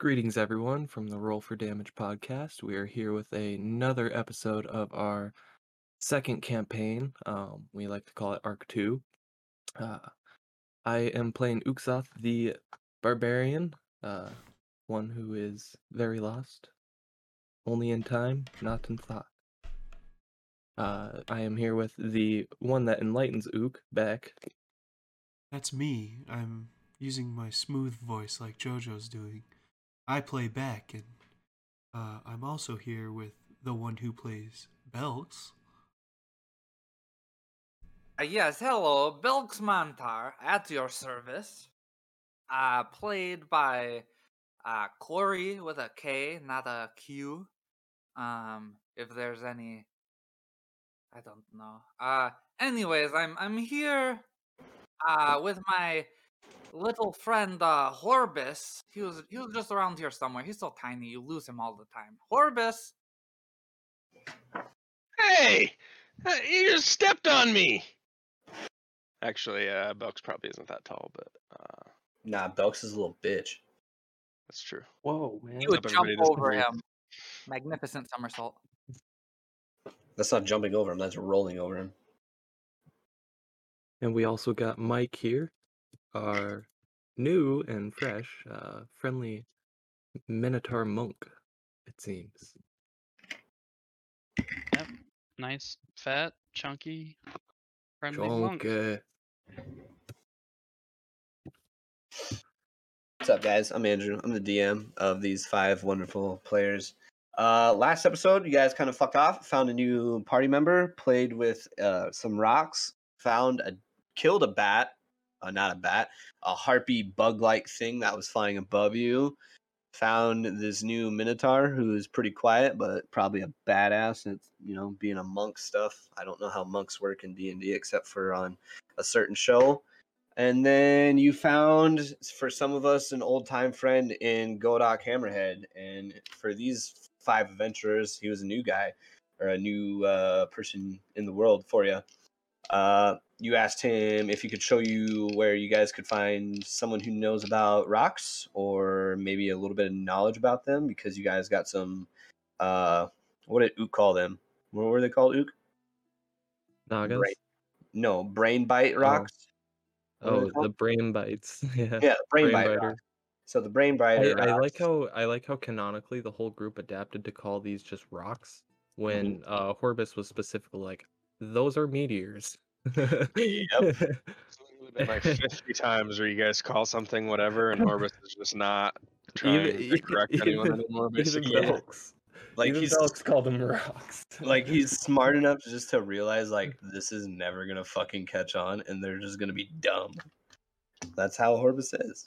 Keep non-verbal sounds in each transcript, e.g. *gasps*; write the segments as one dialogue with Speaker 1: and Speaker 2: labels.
Speaker 1: Greetings, everyone, from the Roll for Damage podcast. We are here with another episode of our second campaign. Um, we like to call it Arc 2. Uh, I am playing Uxoth the Barbarian, uh, one who is very lost, only in time, not in thought. Uh, I am here with the one that enlightens Ook, Beck.
Speaker 2: That's me. I'm using my smooth voice like JoJo's doing. I play Beck, and uh, I'm also here with the one who plays Belks.
Speaker 3: Uh, yes, hello, Belks Mantar at your service. Uh, played by uh, Corey with a K, not a Q. Um, if there's any, I don't know. Uh, anyways, I'm I'm here, uh, with my little friend uh Horbus. He was he was just around here somewhere. He's so tiny, you lose him all the time. Horbus.
Speaker 4: Hey, uh, you just stepped on me. Actually, uh, Belks probably isn't that tall, but uh,
Speaker 5: Nah, Belks is a little bitch.
Speaker 4: that's true.
Speaker 1: Whoa, man.
Speaker 3: He would jump
Speaker 4: everybody? This is
Speaker 3: over
Speaker 4: Reed.
Speaker 3: him. Magnificent somersault.
Speaker 5: That's not jumping over him. That's rolling over him.
Speaker 1: And we also got Mike here, our new and fresh, uh, friendly Minotaur monk, it seems.
Speaker 6: Nice, fat, chunky, friendly monk.
Speaker 1: Jonke.
Speaker 5: What's up, guys? I'm Andrew. I'm the DM of these five wonderful players. Uh, last episode, you guys kind of fucked off. Found a new party member. Played with uh, some rocks. Found a killed a bat. Uh, not a bat. A harpy bug-like thing that was flying above you. Found this new minotaur who is pretty quiet, but probably a badass. It's you know being a monk stuff. I don't know how monks work in D and D except for on a certain show. And then you found, for some of us, an old time friend in Godok Hammerhead. And for these five adventurers, he was a new guy or a new uh, person in the world for you. Uh, you asked him if he could show you where you guys could find someone who knows about rocks or maybe a little bit of knowledge about them because you guys got some. Uh, what did Ook call them? What were they called, Ook?
Speaker 1: Nagas?
Speaker 5: Brain- No, brain bite
Speaker 1: Oh.
Speaker 5: rocks. They
Speaker 1: Oh, the brain bites. *laughs* yeah.
Speaker 5: Yeah, brain,
Speaker 1: Brain
Speaker 5: bite.
Speaker 1: biter.
Speaker 5: rocks. So the brain
Speaker 1: I,
Speaker 5: biter.
Speaker 1: I like how I like how canonically the whole group adapted to call these just rocks when
Speaker 5: Mm-hmm.
Speaker 1: uh Horbus was specifically like those are meteors.
Speaker 5: Yep.
Speaker 4: It's been like 50 times where you guys call something whatever, and *laughs* Horbus is just not trying
Speaker 1: Even-
Speaker 4: to correct anyone
Speaker 1: even-
Speaker 4: anymore. Basically,
Speaker 5: Yeah. *laughs*
Speaker 1: Belks.
Speaker 5: like
Speaker 1: even
Speaker 5: he's
Speaker 1: Belks called them *laughs* rocks.
Speaker 5: like he's smart enough just to realize like this is never gonna fucking catch on, and they're just gonna be dumb. That's how Horbus is,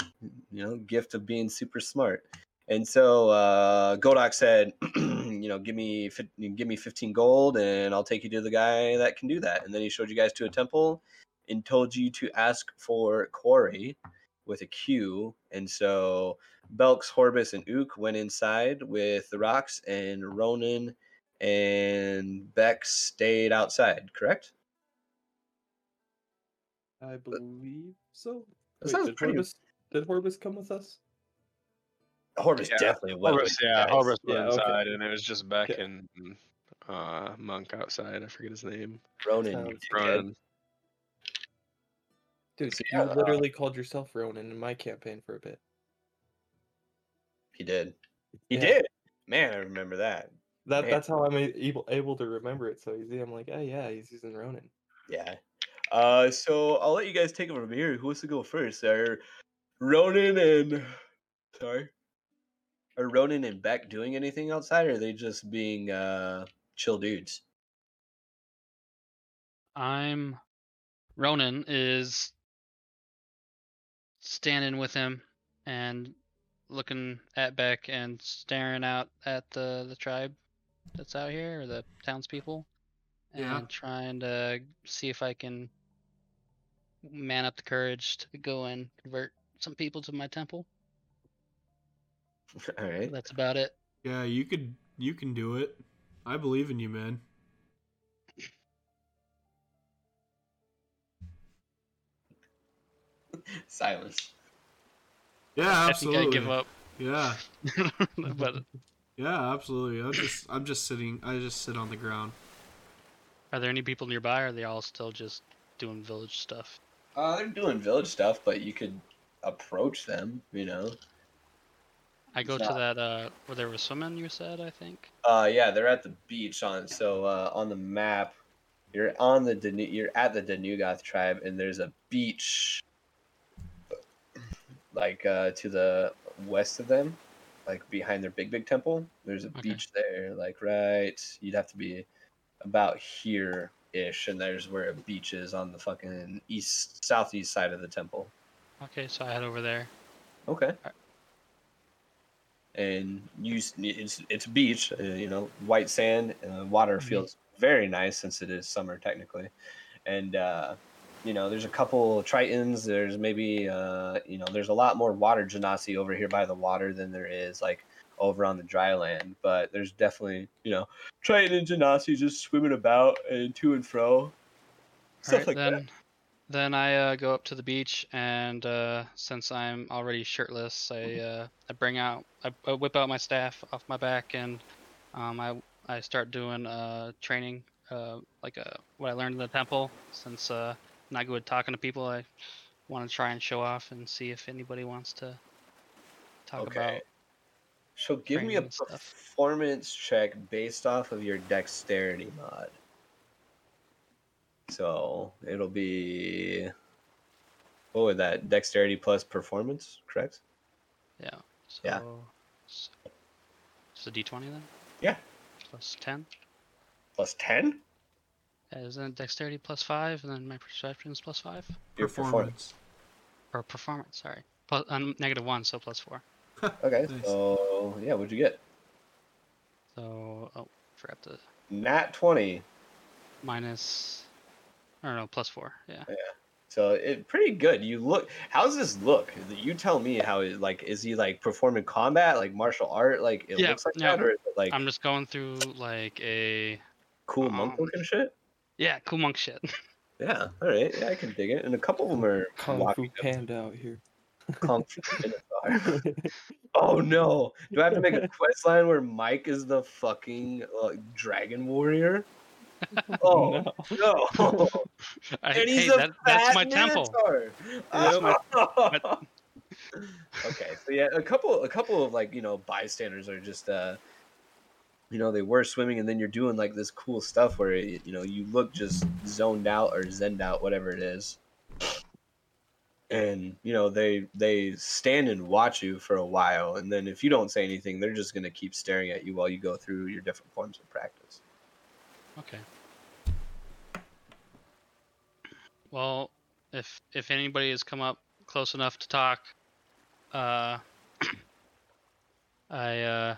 Speaker 5: you know, gift of being super smart. And so uh, Godok said, *clears throat* you know, give me give me fifteen gold, and I'll take you to the guy that can do that. And then he showed you guys to a temple, and told you to ask for Quarry with a Q. And so Belks, Horbus, and Ook went inside with the rocks, and Ronan and Beck stayed outside. Correct?
Speaker 1: I believe so.
Speaker 5: That sounds
Speaker 1: did,
Speaker 5: pretty-
Speaker 1: Horbus, did Horbus come with us?
Speaker 5: Horbus
Speaker 4: Yeah,
Speaker 5: definitely went. Horbus,
Speaker 4: yeah,
Speaker 5: guys.
Speaker 4: Horbus
Speaker 1: Yeah,
Speaker 4: went
Speaker 1: okay.
Speaker 4: inside, and it was just Beck
Speaker 1: Okay.
Speaker 4: and uh, Monk outside. I forget his name.
Speaker 5: Ronan.
Speaker 1: Sounds.
Speaker 4: Ronan.
Speaker 1: Dude,
Speaker 5: So,
Speaker 1: you
Speaker 5: yeah, uh,
Speaker 1: literally called yourself Ronan in my campaign for a bit.
Speaker 5: He did. He
Speaker 1: Yeah.
Speaker 5: did. Man, I remember that.
Speaker 1: That
Speaker 5: Man.
Speaker 1: that's how I'm able able to remember it so easy. I'm like, oh yeah, he's using Ronan.
Speaker 5: Yeah. Uh, so I'll let you guys take it from here. Who wants to go first? Are Ronan and sorry, are Ronan and Beck doing anything outside, or are they just being uh chill dudes?
Speaker 6: I'm Ronan is standing with him and looking at Beck and staring out at the the tribe that's out here or the townspeople
Speaker 2: Yeah.
Speaker 6: and trying to see if I can man up the courage to go and convert some people to my temple. *laughs*
Speaker 5: All right.
Speaker 6: That's about it.
Speaker 2: Yeah, you could. You can do it. I believe in you, man. *laughs*
Speaker 5: Silence.
Speaker 2: Yeah, absolutely.
Speaker 6: I think I give up.
Speaker 2: Yeah. *laughs*
Speaker 6: but
Speaker 2: Yeah, absolutely. I'm just I'm just sitting I just sit on the ground.
Speaker 6: are there any people nearby? Or are they all still just doing village stuff?
Speaker 5: Uh, they're doing village stuff, but you could approach them. You know.
Speaker 6: I go to that uh where there was swimming. You said I think.
Speaker 5: Uh, yeah, they're at the beach on. So uh, on the map, you're on the Danu- you're at the Danugoth tribe, and there's a beach, like uh, to the west of them, like behind their big big temple. There's a
Speaker 6: Okay.
Speaker 5: beach there, like right. You'd have to be about here ish, and there's where a beach is on the fucking east southeast side of the temple.
Speaker 6: Okay, so I head over there.
Speaker 5: Okay. And you, it's it's a beach, uh, you know, white sand, uh, water
Speaker 6: Mhm.
Speaker 5: feels very nice since it is summer technically, and uh, you know, there's a couple tritons. There's maybe uh, you know, there's a lot more water genasi over here by the water than there is like over on the dry land. But there's definitely you know, triton and genasi just swimming about and to and fro, stuff
Speaker 6: Alright,
Speaker 5: like
Speaker 6: then
Speaker 5: that.
Speaker 6: Then I uh, go up to the beach and uh, since I'm already shirtless, I uh, I bring out I, I whip out my staff off my back and um, I I start doing uh, training uh, like uh, what I learned in the temple. Since uh, I'm not good at talking to people, I want to try and show off and see if anybody wants to talk
Speaker 5: Okay.
Speaker 6: about.
Speaker 5: So give me a
Speaker 6: and stuff.
Speaker 5: performance check based off of your dexterity mod. So it'll be what would that dexterity plus performance, correct?
Speaker 6: Yeah. So,
Speaker 5: Yeah.
Speaker 6: So, just a d20 then.
Speaker 5: Yeah.
Speaker 6: Plus 10.
Speaker 5: Plus ten?
Speaker 6: Yeah, isn't dexterity plus five, and then my perception is plus five,
Speaker 5: Your
Speaker 2: Performance.
Speaker 6: or performance? Sorry, plus um, negative one, so plus four. *laughs*
Speaker 5: Okay,
Speaker 2: Nice.
Speaker 5: so yeah, what'd you get?
Speaker 6: So oh, forgot to
Speaker 5: Nat twenty.
Speaker 6: minus. I don't know, plus four. Yeah. Yeah.
Speaker 5: So it pretty good. You look. How's this look? You tell me how. It, like, is he like performing combat, like martial art? Like it
Speaker 6: Yeah,
Speaker 5: looks like
Speaker 6: yeah.
Speaker 5: that, or is it like
Speaker 6: I'm just going through like a
Speaker 5: cool monk
Speaker 6: um,
Speaker 5: looking shit?
Speaker 6: yeah, cool monk shit. *laughs*
Speaker 5: Yeah, all right. Yeah, I can dig it. And a couple of them are
Speaker 1: Kung Fu
Speaker 5: walking up
Speaker 1: Panda out here.
Speaker 5: Kung *laughs* Fu oh no! Do I have to make a *laughs* quest line where Mike is the fucking uh, dragon warrior? *laughs* Oh
Speaker 1: No.
Speaker 5: no! *laughs*
Speaker 6: I,
Speaker 5: and he's
Speaker 6: hey,
Speaker 5: a
Speaker 6: that,
Speaker 5: fat
Speaker 6: that's my temple.
Speaker 5: Minotaur.
Speaker 6: That's my- *laughs*
Speaker 5: Oh. okay, so yeah, a couple, a couple of like you know bystanders are just uh, you know, they were swimming, and then you're doing like this cool stuff where you know you look just zoned out or zened out, whatever it is. And you know they they stand and watch you for a while, and then if you don't say anything, they're just gonna keep staring at you while you go through your different forms of practice.
Speaker 6: Okay. Well, if if anybody has come up close enough to talk, uh, I uh,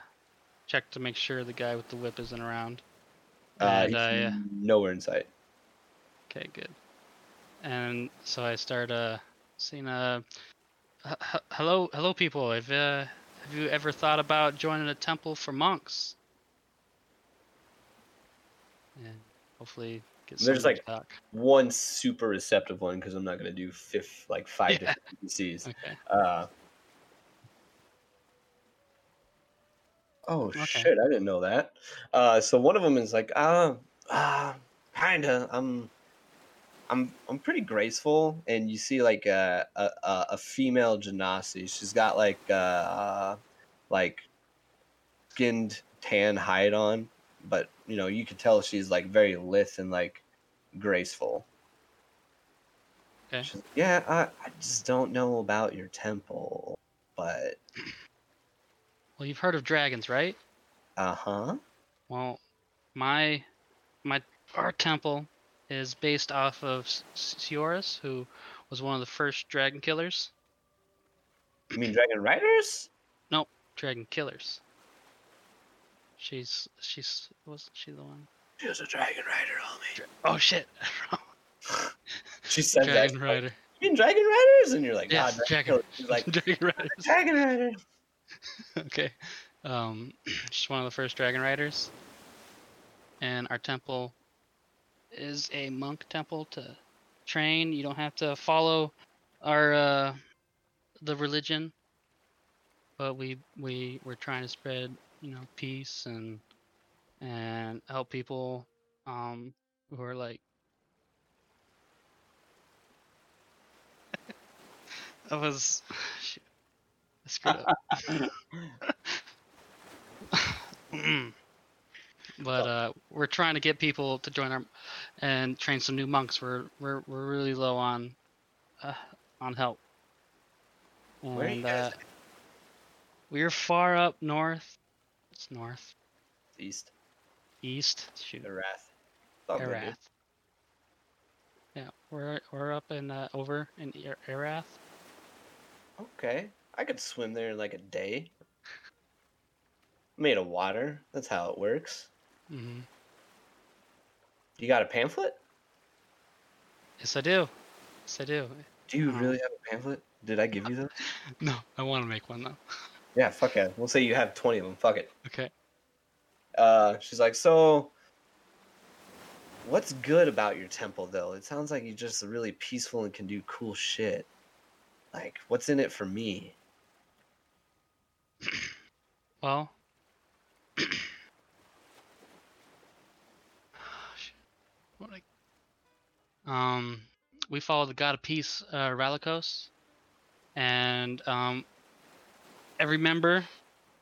Speaker 6: check to make sure the guy with the whip isn't around.
Speaker 5: Uh,
Speaker 6: And
Speaker 5: he's
Speaker 6: I, uh,
Speaker 5: nowhere in sight.
Speaker 6: Okay, good. And so I start uh seeing uh h- hello hello people. Have uh have you ever thought about joining a temple for monks? And hopefully
Speaker 5: There's, like,
Speaker 6: to.
Speaker 5: One super receptive one because I'm not gonna do fifth like five
Speaker 6: Yeah.
Speaker 5: different NPCs. *laughs*
Speaker 6: Okay.
Speaker 5: Uh, oh
Speaker 6: Okay.
Speaker 5: shit! I didn't know that. Uh, so one of them is like, uh, uh kinda. I'm, I'm, I'm pretty graceful, and you see like a a, a a female genasi. She's got like uh, like skinned tan hide on, but you know you could tell she's like very lithe and like graceful.
Speaker 6: Okay.
Speaker 5: She's, yeah, I, I just don't know about your temple, but
Speaker 6: Well, you've heard of dragons, right?
Speaker 5: uh huh.
Speaker 6: Well, my my our temple is based off of Sioris, who was one of the first dragon killers.
Speaker 5: You mean dragon riders?
Speaker 6: Nope, dragon killers. She's she's wasn't she the one?
Speaker 5: She was a dragon rider, homie.
Speaker 6: Oh shit! *laughs*
Speaker 5: She said that.
Speaker 6: dragon
Speaker 5: she's like,
Speaker 6: rider.
Speaker 5: You mean dragon riders? And you're like,
Speaker 6: Yeah,
Speaker 5: ah, dragon
Speaker 6: dragon-
Speaker 5: She's *laughs* like,
Speaker 6: dragon riders.
Speaker 5: dragon rider. *laughs*
Speaker 6: okay. Um, *clears throat* she's one of the first dragon riders, and our temple is a monk temple to train. You don't have to follow our uh, the religion. but we we we're trying to spread you know peace and and help people um who are like *laughs* I was I screwed up. *laughs* but uh, we're trying to get people to join our and train some new monks. We're we're we're really low on uh, on help. And
Speaker 5: Where are you guys
Speaker 6: uh, we're far up north. It's north,
Speaker 5: East,
Speaker 6: east. Shoot,
Speaker 5: the Wrath. It's all good, dude.
Speaker 6: Arath. Yeah, we're we're up in uh, over in Ar- Arath.
Speaker 5: Okay, I could swim there in like a day. Made of water. That's how it works.
Speaker 6: Mm-hmm.
Speaker 5: You got a pamphlet?
Speaker 6: Yes, I do. Yes, I do.
Speaker 5: Do you
Speaker 6: Um,
Speaker 5: really have a pamphlet? Did I give you *laughs* those?
Speaker 6: No, I want to make one though.
Speaker 5: Yeah, fuck it. We'll say you have 20 of them. Fuck it.
Speaker 6: Okay.
Speaker 5: Uh, she's like, so what's good about your temple though? It sounds like you're just really peaceful and can do cool shit. Like, what's in it for me? *clears throat*
Speaker 6: Well, *clears throat* what I, um, we follow the god of peace, uh, Ralikos, and um, every member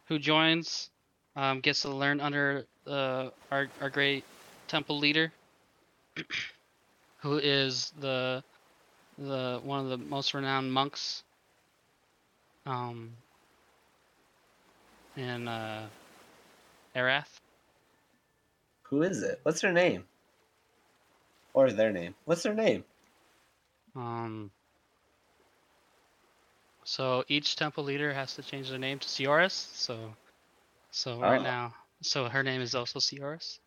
Speaker 6: who joins um, gets to learn under uh, our our great temple leader, *clears throat* who is the the one of the most renowned monks. Um, in uh, Arath.
Speaker 5: Who is it? What's her name? Or their name? What's their name?
Speaker 6: Um, so each temple leader has to change their name to Sioris. So, so right
Speaker 5: Oh.
Speaker 6: now, so her name is also Sioris.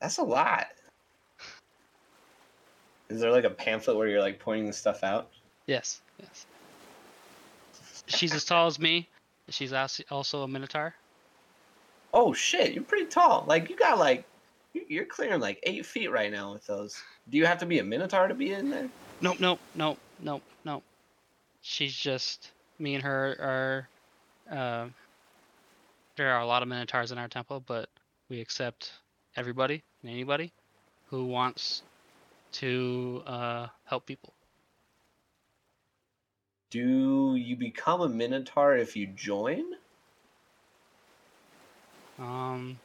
Speaker 5: That's a lot. *laughs* Is there like a pamphlet where you're like pointing the stuff out?
Speaker 6: Yes, yes. She's as tall as me. She's also a minotaur.
Speaker 5: Oh shit, you're pretty tall. Like you got like you- you're clearing like eight feet right now with those. Do you have to be a minotaur to be in there?
Speaker 6: Nope, nope, nope, nope, nope. She's just me and her are. Uh, there are a lot of minotaurs in our temple, but we accept everybody and anybody who wants to uh, help people.
Speaker 5: Do you become a minotaur if you join?
Speaker 6: Um,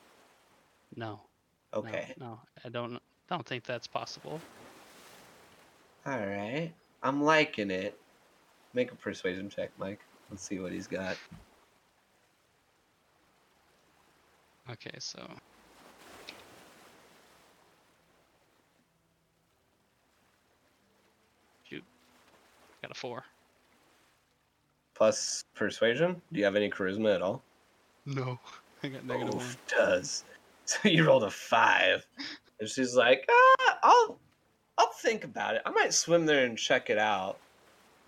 Speaker 6: no. no,
Speaker 5: Okay.
Speaker 6: No, I don't. Don't think that's possible.
Speaker 5: All right. I'm liking it. Make a persuasion check, Mike. Let's see what he's got.
Speaker 6: Okay, so shoot, got a four.
Speaker 5: Plus persuasion. Do you have any charisma at all?
Speaker 6: No, I got negative one.
Speaker 5: Oof, does. *laughs* So you rolled a five, and she's like, ah, "I'll, I'll think about it. I might swim there and check it out."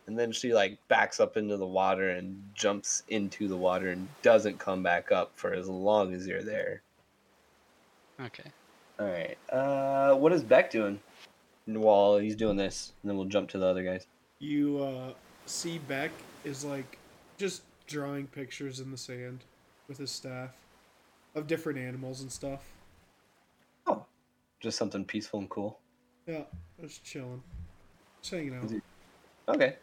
Speaker 5: And then she like backs up into the water and jumps into the water and doesn't come back up for as long as you're there.
Speaker 6: Okay.
Speaker 5: All right. Uh, what is Beck doing while he's doing this? And then we'll jump to the other guys.
Speaker 2: You uh, see Beck is like just drawing pictures in the sand with his staff of different animals and stuff.
Speaker 5: Oh, just something peaceful and cool.
Speaker 2: Yeah, just chilling, just hanging out.
Speaker 5: Is he- Okay.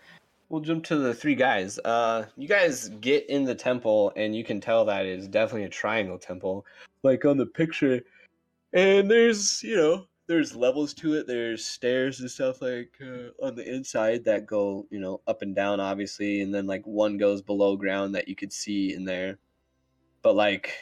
Speaker 5: We'll jump to the three guys. Uh, you guys get in the temple, and you can tell that is definitely a triangle temple, like on the picture. And there's, you know, there's levels to it. There's stairs and stuff like uh, on the inside that go, you know, up and down, obviously, and then like one goes below ground that you could see in there. But like,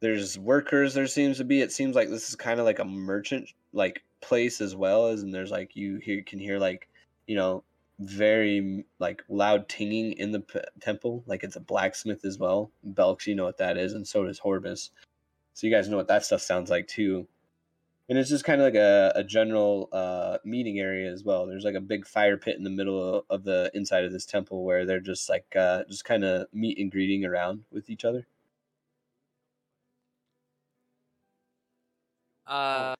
Speaker 5: there's workers. There seems to be. It seems like this is kind of like a merchant like place as well as, and there's like you hear can hear like, you know, very like loud tinging in the p- temple like it's a blacksmith as well. Belks you know what that is and so does horbus. So you guys know what that stuff sounds like too. And it's just kind of like a, a general uh, meeting area as well. There's like a big fire pit in the middle of, of the inside of this temple where they're just like uh, just kind of meet and greeting around with each other.
Speaker 3: Uh,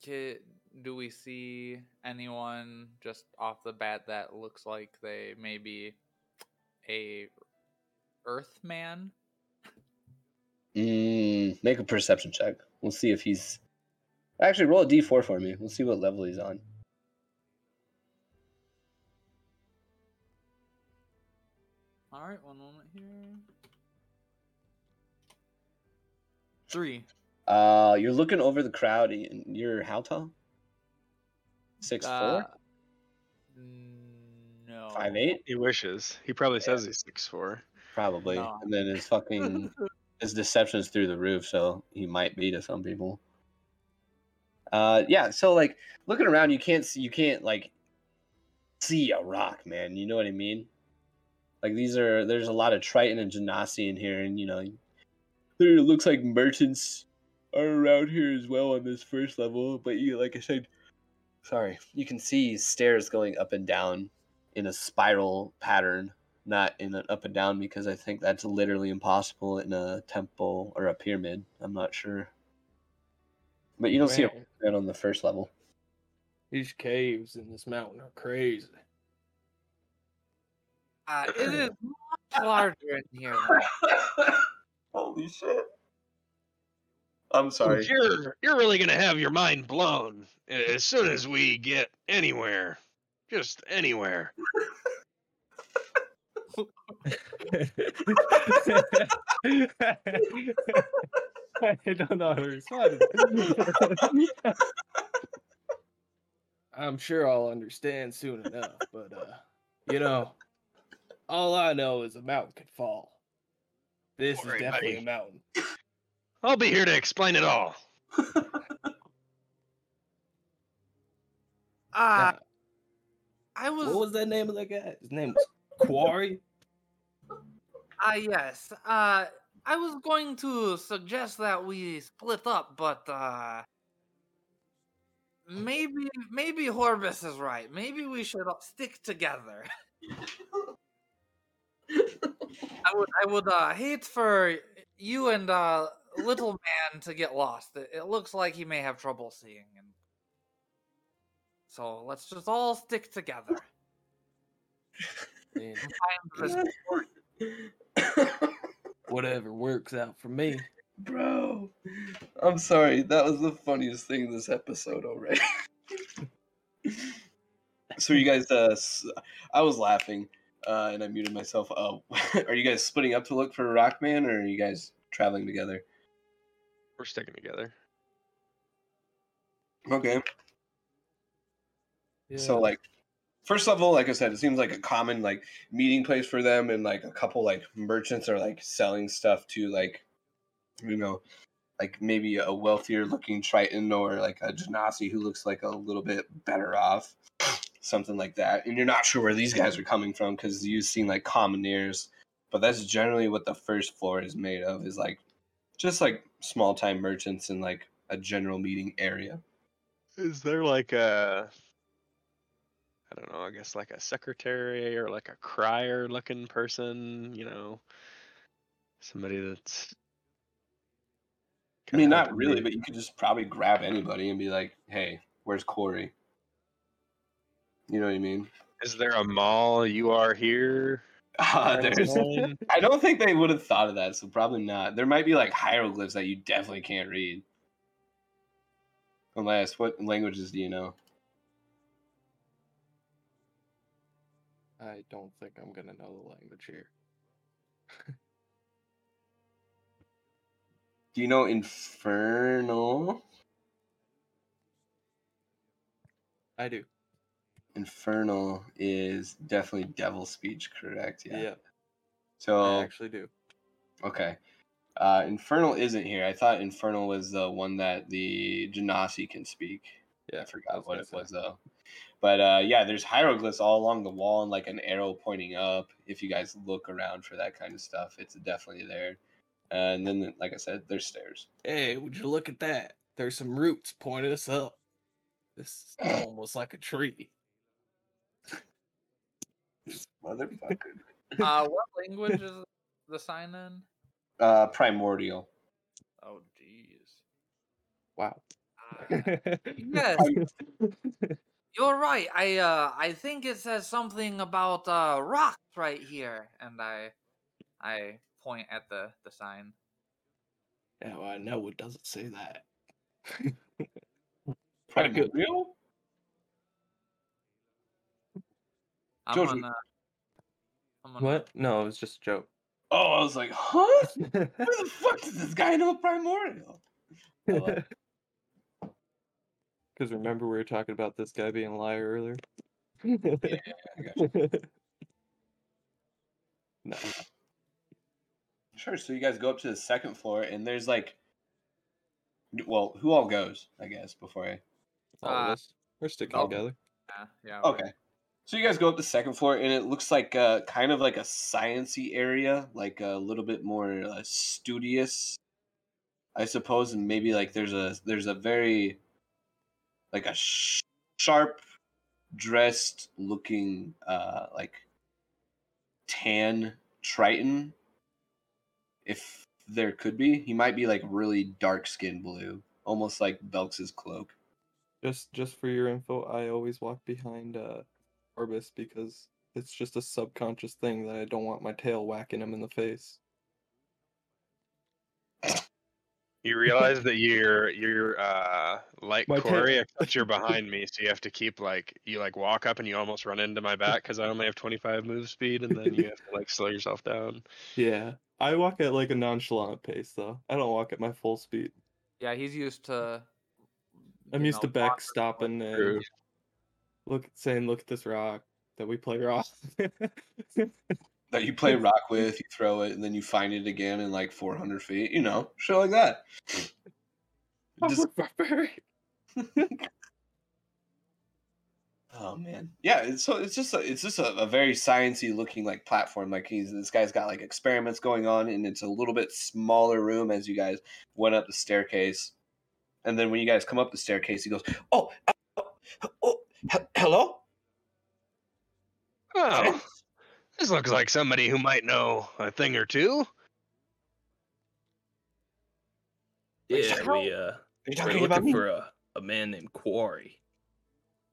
Speaker 3: ki- do we see anyone just off the bat that looks like they may be a Earthman.
Speaker 5: Mm, make a perception check. We'll see if he's. Actually, roll a d4 for me. We'll see what level he's on.
Speaker 3: All right, one moment here. Three.
Speaker 5: Uh, you're looking over the crowd. And you're how tall? Six
Speaker 3: Uh,
Speaker 5: four,
Speaker 3: no.
Speaker 5: five eight,
Speaker 4: He wishes. He probably
Speaker 5: Yeah.
Speaker 4: says he's six four.
Speaker 5: probably.
Speaker 3: No.
Speaker 5: And then his fucking *laughs* his deception's through the roof, so he might be to some people. Uh, yeah. So like looking around, you can't see. You can't like see a rock, man. You know what I mean? Like these are there's a lot of Triton and Genasi in here, and you know, there looks like merchants are around here as well on this first level. But you, like I said, sorry, you can see stairs going up and down in a spiral pattern, not in an up and down because I think that's literally impossible in a temple or a pyramid. I'm not sure, but you don't see
Speaker 1: Man,
Speaker 5: it on the first level.
Speaker 1: These caves in this mountain are crazy.
Speaker 3: Uh, it is *laughs* much larger in here.
Speaker 5: Holy shit! I'm sorry.
Speaker 4: You're you're really gonna have your mind blown as soon as we get anywhere, just anywhere. *laughs* *laughs*
Speaker 1: I don't know how to respond. I'm sure I'll understand soon enough, but uh, you know, all I know is a mountain could fall. This
Speaker 4: Don't
Speaker 1: is
Speaker 4: worry,
Speaker 1: definitely
Speaker 4: buddy.
Speaker 1: a mountain.
Speaker 4: I'll be here to explain it all. *laughs*
Speaker 3: Uh, I was.
Speaker 1: what was that name of that guy? His name was Quarry.
Speaker 3: Ah, *laughs* yes. Uh, I was going to suggest that we split up, but uh, maybe maybe Horbus is right. Maybe we should stick together. *laughs* I would I would uh, hate for you and uh, little man to get lost. It, it looks like he may have trouble seeing, and so let's just all stick together.
Speaker 1: and
Speaker 3: Find this *coughs*
Speaker 1: whatever works out for me.
Speaker 5: Bro, I'm sorry. That was the funniest thing this episode already. *laughs* so you guys, uh, s- I was laughing, uh, and I muted myself. Uh, *laughs* are you guys splitting up to look for Rockman, or are you guys traveling together?
Speaker 4: We're sticking together.
Speaker 5: Okay. So like, first level, like I said, it seems like a common like meeting place for them, and like a couple like merchants are like selling stuff to like, you know, like maybe a wealthier looking Triton or like a Genasi who looks like a little bit better off, something like that. And you're not sure where these guys are coming from because you've seen like commoneers, but that's generally what the first floor is made of. Is like just like small time merchants in like a general meeting area.
Speaker 4: Is there like a I don't know, I guess like a secretary or like a crier looking person, you know, somebody that's
Speaker 5: I mean, not really, but you could just probably grab anybody and be like, "Hey, where's Corey?" You know what I mean?
Speaker 4: Is there a mall you are here?
Speaker 5: Uh, there's. *laughs* I don't think they would have thought of that, so probably not. There might be like hieroglyphs that you definitely can't read. Unless, what languages do you know?
Speaker 1: I don't think I'm gonna know the language here.
Speaker 5: Do you know Infernal?
Speaker 1: I do.
Speaker 5: Infernal is definitely devil speech, correct?
Speaker 1: Yeah,
Speaker 5: Yeah. So
Speaker 1: I actually do.
Speaker 5: Okay. Uh, Infernal isn't here. I thought Infernal was the one that the Genasi can speak.
Speaker 1: Yeah,
Speaker 5: I forgot what it
Speaker 1: say.
Speaker 5: was though. But uh, yeah, there's hieroglyphs all along the wall and like an arrow pointing up. If you guys look around for that kind of stuff, it's definitely there. and then, like I said, there's stairs.
Speaker 1: Hey, would you look at that? There's some roots pointing us up. This is almost like a tree.
Speaker 5: Motherfucker.
Speaker 3: Uh, *laughs* what language is the sign in?
Speaker 5: Uh, primordial.
Speaker 3: Oh, jeez.
Speaker 1: Wow.
Speaker 3: Uh, *laughs* yes. *laughs* You're right. I uh I think it says something about uh rocks right here, and I I point at the the sign.
Speaker 1: Yeah, well, I know it doesn't say that.
Speaker 5: Probably
Speaker 1: good.
Speaker 5: real.
Speaker 3: I'm
Speaker 5: Jojo-
Speaker 3: gonna. I'm gonna
Speaker 1: What? No, it was just a joke.
Speaker 5: Oh, I was like, huh? Where the *laughs* fuck does this guy know a primordial? I love it.
Speaker 1: Because remember we were talking about this guy being a liar earlier.
Speaker 5: I got *laughs*
Speaker 1: no,
Speaker 5: Sure. So you guys go up to the second floor, and there's like, well, who all goes? I guess before I.
Speaker 1: all of
Speaker 3: Uh,
Speaker 1: us. We're sticking together.
Speaker 3: Yeah, yeah. we're-
Speaker 5: Okay. So you guys go up the second floor, and it looks like uh, kind of like a sciency area, like a little bit more uh, studious, I suppose, and maybe like there's a there's a very like a sh- sharp dressed looking uh like tan triton if there could be. He might be like really dark skin blue almost like belks's cloak.
Speaker 1: Just just for your info, I always walk behind uh Horbus because it's just a subconscious thing that I don't want my tail whacking him in the face. *laughs*
Speaker 4: You realize that you're you're uh like
Speaker 1: My ta-
Speaker 4: Corey, *laughs* except you're behind me, so you have to keep like you like walk up and you almost run into my back because I only have 25 move speed, and then you have to like slow yourself down.
Speaker 1: Yeah. I walk at like a nonchalant pace though. I don't walk at my full speed.
Speaker 3: Yeah, he's used to.
Speaker 1: I'm used to
Speaker 3: know,
Speaker 1: Beck
Speaker 3: walking
Speaker 1: stopping
Speaker 3: with-
Speaker 1: and
Speaker 4: True.
Speaker 1: Look saying, "Look at this rock that we play rock." *laughs*
Speaker 5: that you play rock with, you throw it, and then you find it again in like 400 feet. You know, shit like that. *laughs* Just- *laughs*
Speaker 1: I'm a barbarian.
Speaker 5: oh man, yeah. It's, so it's just a, it's just a, a very sciency looking like platform. Like he's this guy's got like experiments going on, and it's a little bit smaller room as you guys went up the staircase. And then when you guys come up the staircase, he goes, "Oh, uh, oh, he- hello."
Speaker 4: Oh, this looks like somebody who might know a thing or two.
Speaker 1: Yeah,
Speaker 5: How-
Speaker 1: we uh
Speaker 5: Are you
Speaker 1: we're
Speaker 5: talking about
Speaker 1: looking
Speaker 5: me?
Speaker 1: for a, a man named Quarry.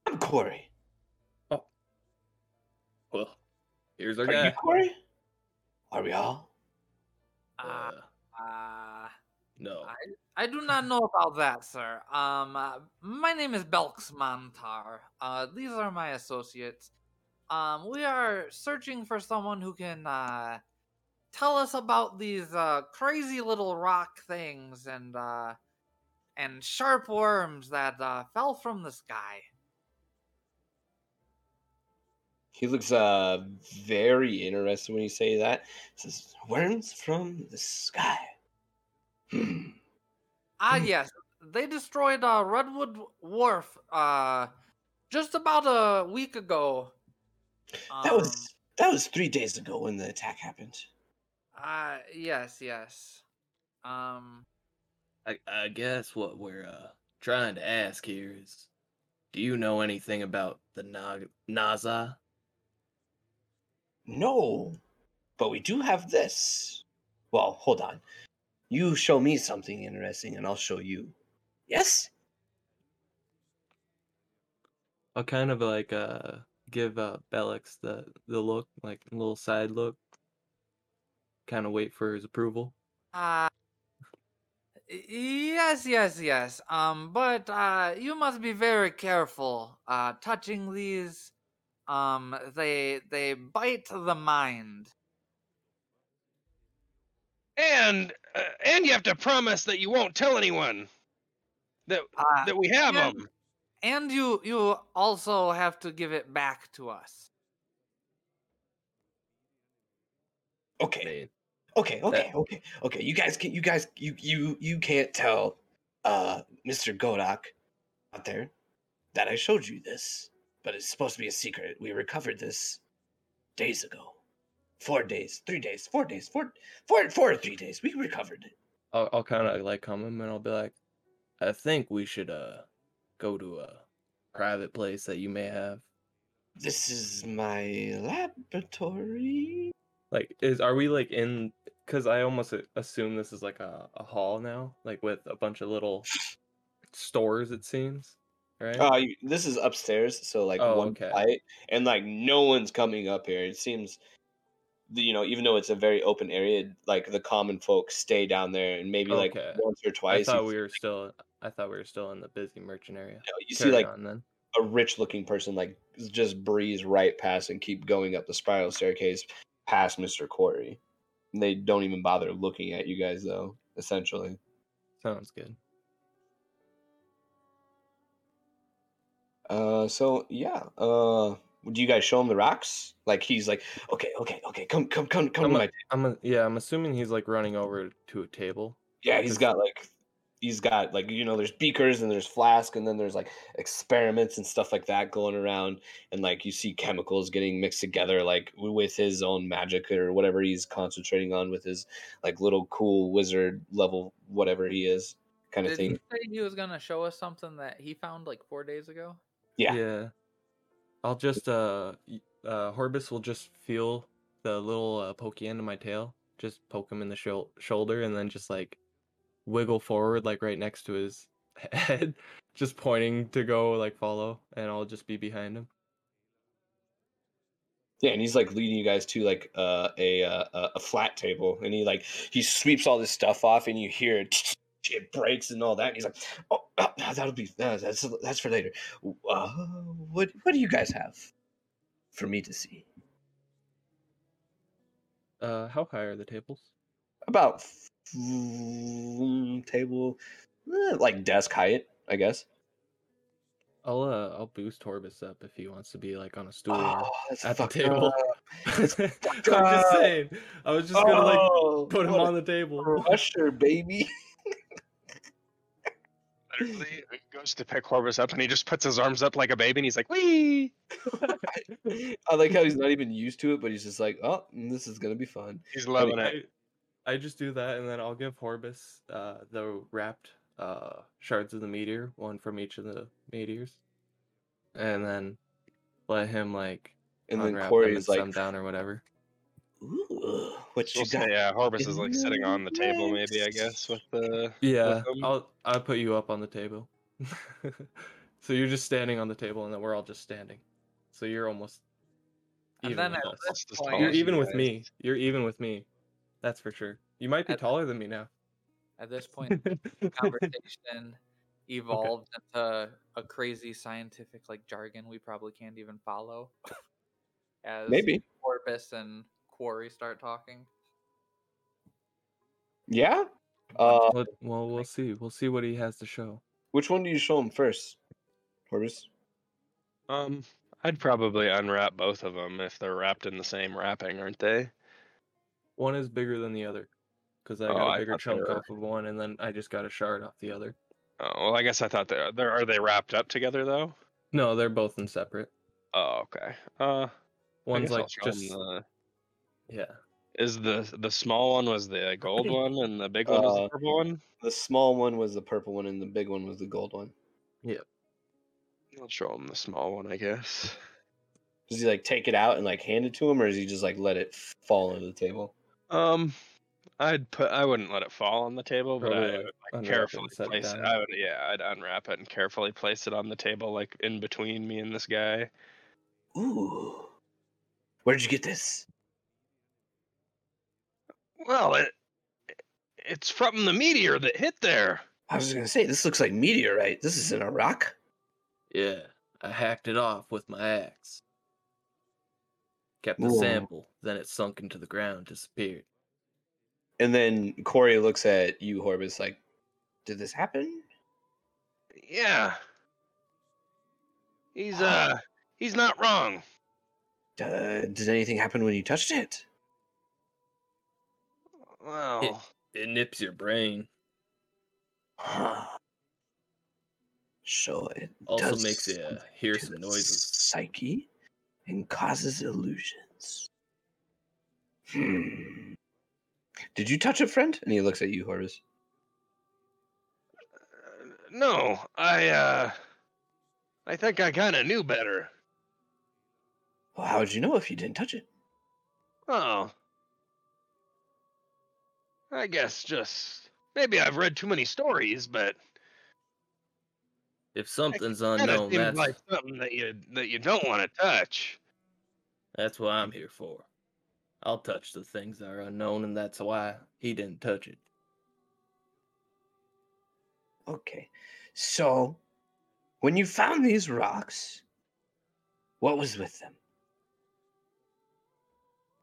Speaker 5: I'm Corey.
Speaker 1: Well, here's our
Speaker 5: Are you
Speaker 1: guy.
Speaker 5: Corey? Are we all?
Speaker 3: Uh,
Speaker 1: Uh,
Speaker 3: uh,
Speaker 1: no.
Speaker 3: I do not know about that, sir. Um, uh, my name is Belks. Uh, these are my associates. Um, we are searching for someone who can uh, tell us about these uh, crazy little rock things and uh, and sharp worms that uh, fell from the sky.
Speaker 5: He looks uh very interested when you say that. says worms from the sky. Hmm.
Speaker 3: Ah,
Speaker 5: Hmm.
Speaker 3: yes, they destroyed uh, Redwood Wharf uh, just about a week ago.
Speaker 5: that
Speaker 3: Um,
Speaker 5: was that was three days ago when the attack happened.
Speaker 3: Uh yes, yes. Um
Speaker 1: I, I guess what we're uh trying to ask here is, do you know anything about the Na- Naza?
Speaker 5: No, but we do have this. Well, hold on. You show me something interesting, and I'll show you. Yes.
Speaker 1: I'll kind of like uh give uh Bellix the the look, like a little side look. Kind of wait for his approval.
Speaker 3: uh yes, yes, yes. Um but uh you must be very careful uh touching these um they they bite the mind.
Speaker 4: And uh, and you have to promise that you won't tell anyone that
Speaker 3: Uh
Speaker 4: that we have
Speaker 3: yeah.
Speaker 4: them.
Speaker 3: and you you also have to give it back to us.
Speaker 5: Okay. Okay. Okay. Okay. Okay. You guys can. You guys. You you you can't tell, uh, Mr. Godok, out there, that I showed you this, but it's supposed to be a secret. We recovered this days ago. Four days, three days, four days, four, four, four or three days. We recovered it.
Speaker 1: I'll I'll kind of like come him and I'll be like, I think we should uh go to a private place that you may have.
Speaker 5: This is my laboratory.
Speaker 1: Like, is are we like in? Because I almost assume this is like a, a hall now, like with a bunch of little stores. It seems. right?
Speaker 5: Uh, this is upstairs, so like
Speaker 1: Oh,
Speaker 5: one
Speaker 1: okay.
Speaker 5: flight, and like no one's coming up here. It seems, the- you know, even though it's a very open area, like the common folk stay down there, and maybe like
Speaker 1: Okay.
Speaker 5: once or twice.
Speaker 1: I
Speaker 5: thought
Speaker 1: we were still. I thought we were still in the busy merchant area.
Speaker 5: you, see like
Speaker 1: on then.
Speaker 5: a rich-looking person like just breeze right past and keep going up the spiral staircase past Mister Corey. And they don't even bother looking at you guys though. Essentially,
Speaker 1: Sounds good.
Speaker 5: uh, so yeah, uh. Do you guys show him the rocks? Like he's like, okay, okay, okay, come, come, come, come
Speaker 1: I'm
Speaker 5: to
Speaker 1: a-
Speaker 5: my
Speaker 1: I'm a, yeah. I'm assuming he's like running over to a table.
Speaker 5: Yeah, he's got like he's got like you know there's beakers and there's flask and then there's like experiments and stuff like that going around and like you see chemicals getting mixed together like with his own magic or whatever he's concentrating on with his like little cool wizard level whatever he is kind of
Speaker 3: Did he
Speaker 5: thing.
Speaker 3: say he was gonna show us something that he found like four days ago?
Speaker 5: Yeah.
Speaker 1: Yeah. I'll just uh uh Horbus will just feel the little uh, pokey end of my tail, just poke him in the shou- shoulder, and then just like wiggle forward, like right next to his *laughs* head, just pointing to go like follow, and I'll just be behind him.
Speaker 5: Yeah, and he's like leading you guys to like uh, a uh, a- a flat table, and he like he sweeps all this stuff off, and you hear it, *laughs* it breaks and all that. And he's like, "Oh, uh, that'll be uh, that's that's for later." Uh, what what do you guys have for me to see?
Speaker 1: Uh, how high are the tables?
Speaker 5: About mm, table, eh, like desk height, I guess.
Speaker 1: I'll uh I'll boost Horbus up if he wants to be like on a stool.
Speaker 5: Oh,
Speaker 1: at the table. *laughs* I'm just saying. I was just gonna like
Speaker 5: Oh,
Speaker 1: put him on the table.
Speaker 5: crusher, baby. *laughs*
Speaker 4: Literally goes to pick Horbus up and he just puts his arms up like a baby and he's like, wee! *laughs*
Speaker 5: I like how he's not even used to it, but he's just like, oh, this is gonna be fun.
Speaker 4: He's loving
Speaker 1: I,
Speaker 4: it.
Speaker 1: I just do that, and then I'll give Horbus uh, the wrapped uh, shards of the meteor, one from each of the meteors, and then let him like
Speaker 5: And then
Speaker 1: unwrap them and
Speaker 5: is
Speaker 1: set down or whatever.
Speaker 5: Ooh, what you
Speaker 4: We'll say,
Speaker 5: got?
Speaker 4: yeah, Horbus is like sitting on the table, maybe I guess, with the.
Speaker 1: Yeah,
Speaker 4: them?
Speaker 1: I'll I'll put you up on the table. *laughs* so you're just standing on the table, and then we're all just standing. So you're almost
Speaker 3: And
Speaker 1: even
Speaker 3: then
Speaker 1: with
Speaker 3: at
Speaker 1: us.
Speaker 3: this point,
Speaker 1: You're
Speaker 4: as you
Speaker 1: even with me. You're even with me. That's for sure. You might be
Speaker 3: At-
Speaker 1: taller than me now.
Speaker 3: at this *laughs* point, the conversation evolved into a crazy scientific like jargon we probably can't even follow. *laughs* As
Speaker 5: Maybe.
Speaker 3: Horbus and Quarry start talking.
Speaker 5: Yeah. Uh,
Speaker 1: Well, well, we'll see. We'll see what he has to show.
Speaker 5: which one do you show him first, Horbus?
Speaker 4: Um, I'd probably unwrap both of them if they're wrapped in the same wrapping, aren't they?
Speaker 1: One is bigger than the other, because I
Speaker 4: Oh,
Speaker 1: got a
Speaker 4: I
Speaker 1: bigger chunk off of one, and then I just got a shard off the other.
Speaker 4: Oh, well, I guess I thought they they're are they wrapped up together though?
Speaker 1: No, they're both in separate.
Speaker 4: Oh, okay. Uh,
Speaker 1: One's like just
Speaker 4: the,
Speaker 1: yeah.
Speaker 4: is the the small one was the gold one and the big one was
Speaker 5: Uh,
Speaker 4: the purple one.
Speaker 5: The small one was the purple one, and the big one was the gold one. Yep.
Speaker 4: I'll show him the small one, I guess.
Speaker 5: Does he like take it out and like hand it to him, or does he just like let it fall into the table?
Speaker 4: Um, I'd put I wouldn't let it fall on the table, but
Speaker 1: Probably,
Speaker 4: I
Speaker 1: like,
Speaker 4: would
Speaker 1: unwrap
Speaker 4: like,
Speaker 1: it
Speaker 4: carefully
Speaker 1: set it
Speaker 4: place it.
Speaker 1: down.
Speaker 4: I would yeah, I'd unwrap it and carefully place it on the table, like in between me and this guy.
Speaker 5: Ooh, where did you get this?
Speaker 4: Well, it it's from the meteor that hit there.
Speaker 5: I was gonna say this looks like meteorite. This isn't a rock.
Speaker 1: Yeah, I hacked it off with my axe. Kept the
Speaker 5: Whoa.
Speaker 1: sample, then it sunk into the ground, disappeared.
Speaker 5: And then Corey looks at you, Horbus, like, did this happen?
Speaker 4: Yeah. He's uh he's not wrong.
Speaker 5: Uh, did anything happen when you touched it?
Speaker 4: Well, *laughs*
Speaker 1: It nips your brain.
Speaker 5: Huh. So it
Speaker 1: Also
Speaker 5: does
Speaker 1: makes you uh, hear some
Speaker 5: the
Speaker 1: noises.
Speaker 5: Psyche and causes illusions. Hmm. Did you touch it, friend? And he looks at you, Horbus.
Speaker 4: no, I uh I think I kind of knew better.
Speaker 5: Well, how would you know if you didn't touch it?
Speaker 4: Oh. I guess just maybe I've read too many stories, but
Speaker 1: If something's
Speaker 4: Kinda
Speaker 1: unknown, that's
Speaker 4: like something that you that you don't want to touch.
Speaker 1: that's what I'm here for. I'll touch the things that are unknown, and that's why he didn't touch it.
Speaker 5: Okay. So, when you found these rocks, what was with them?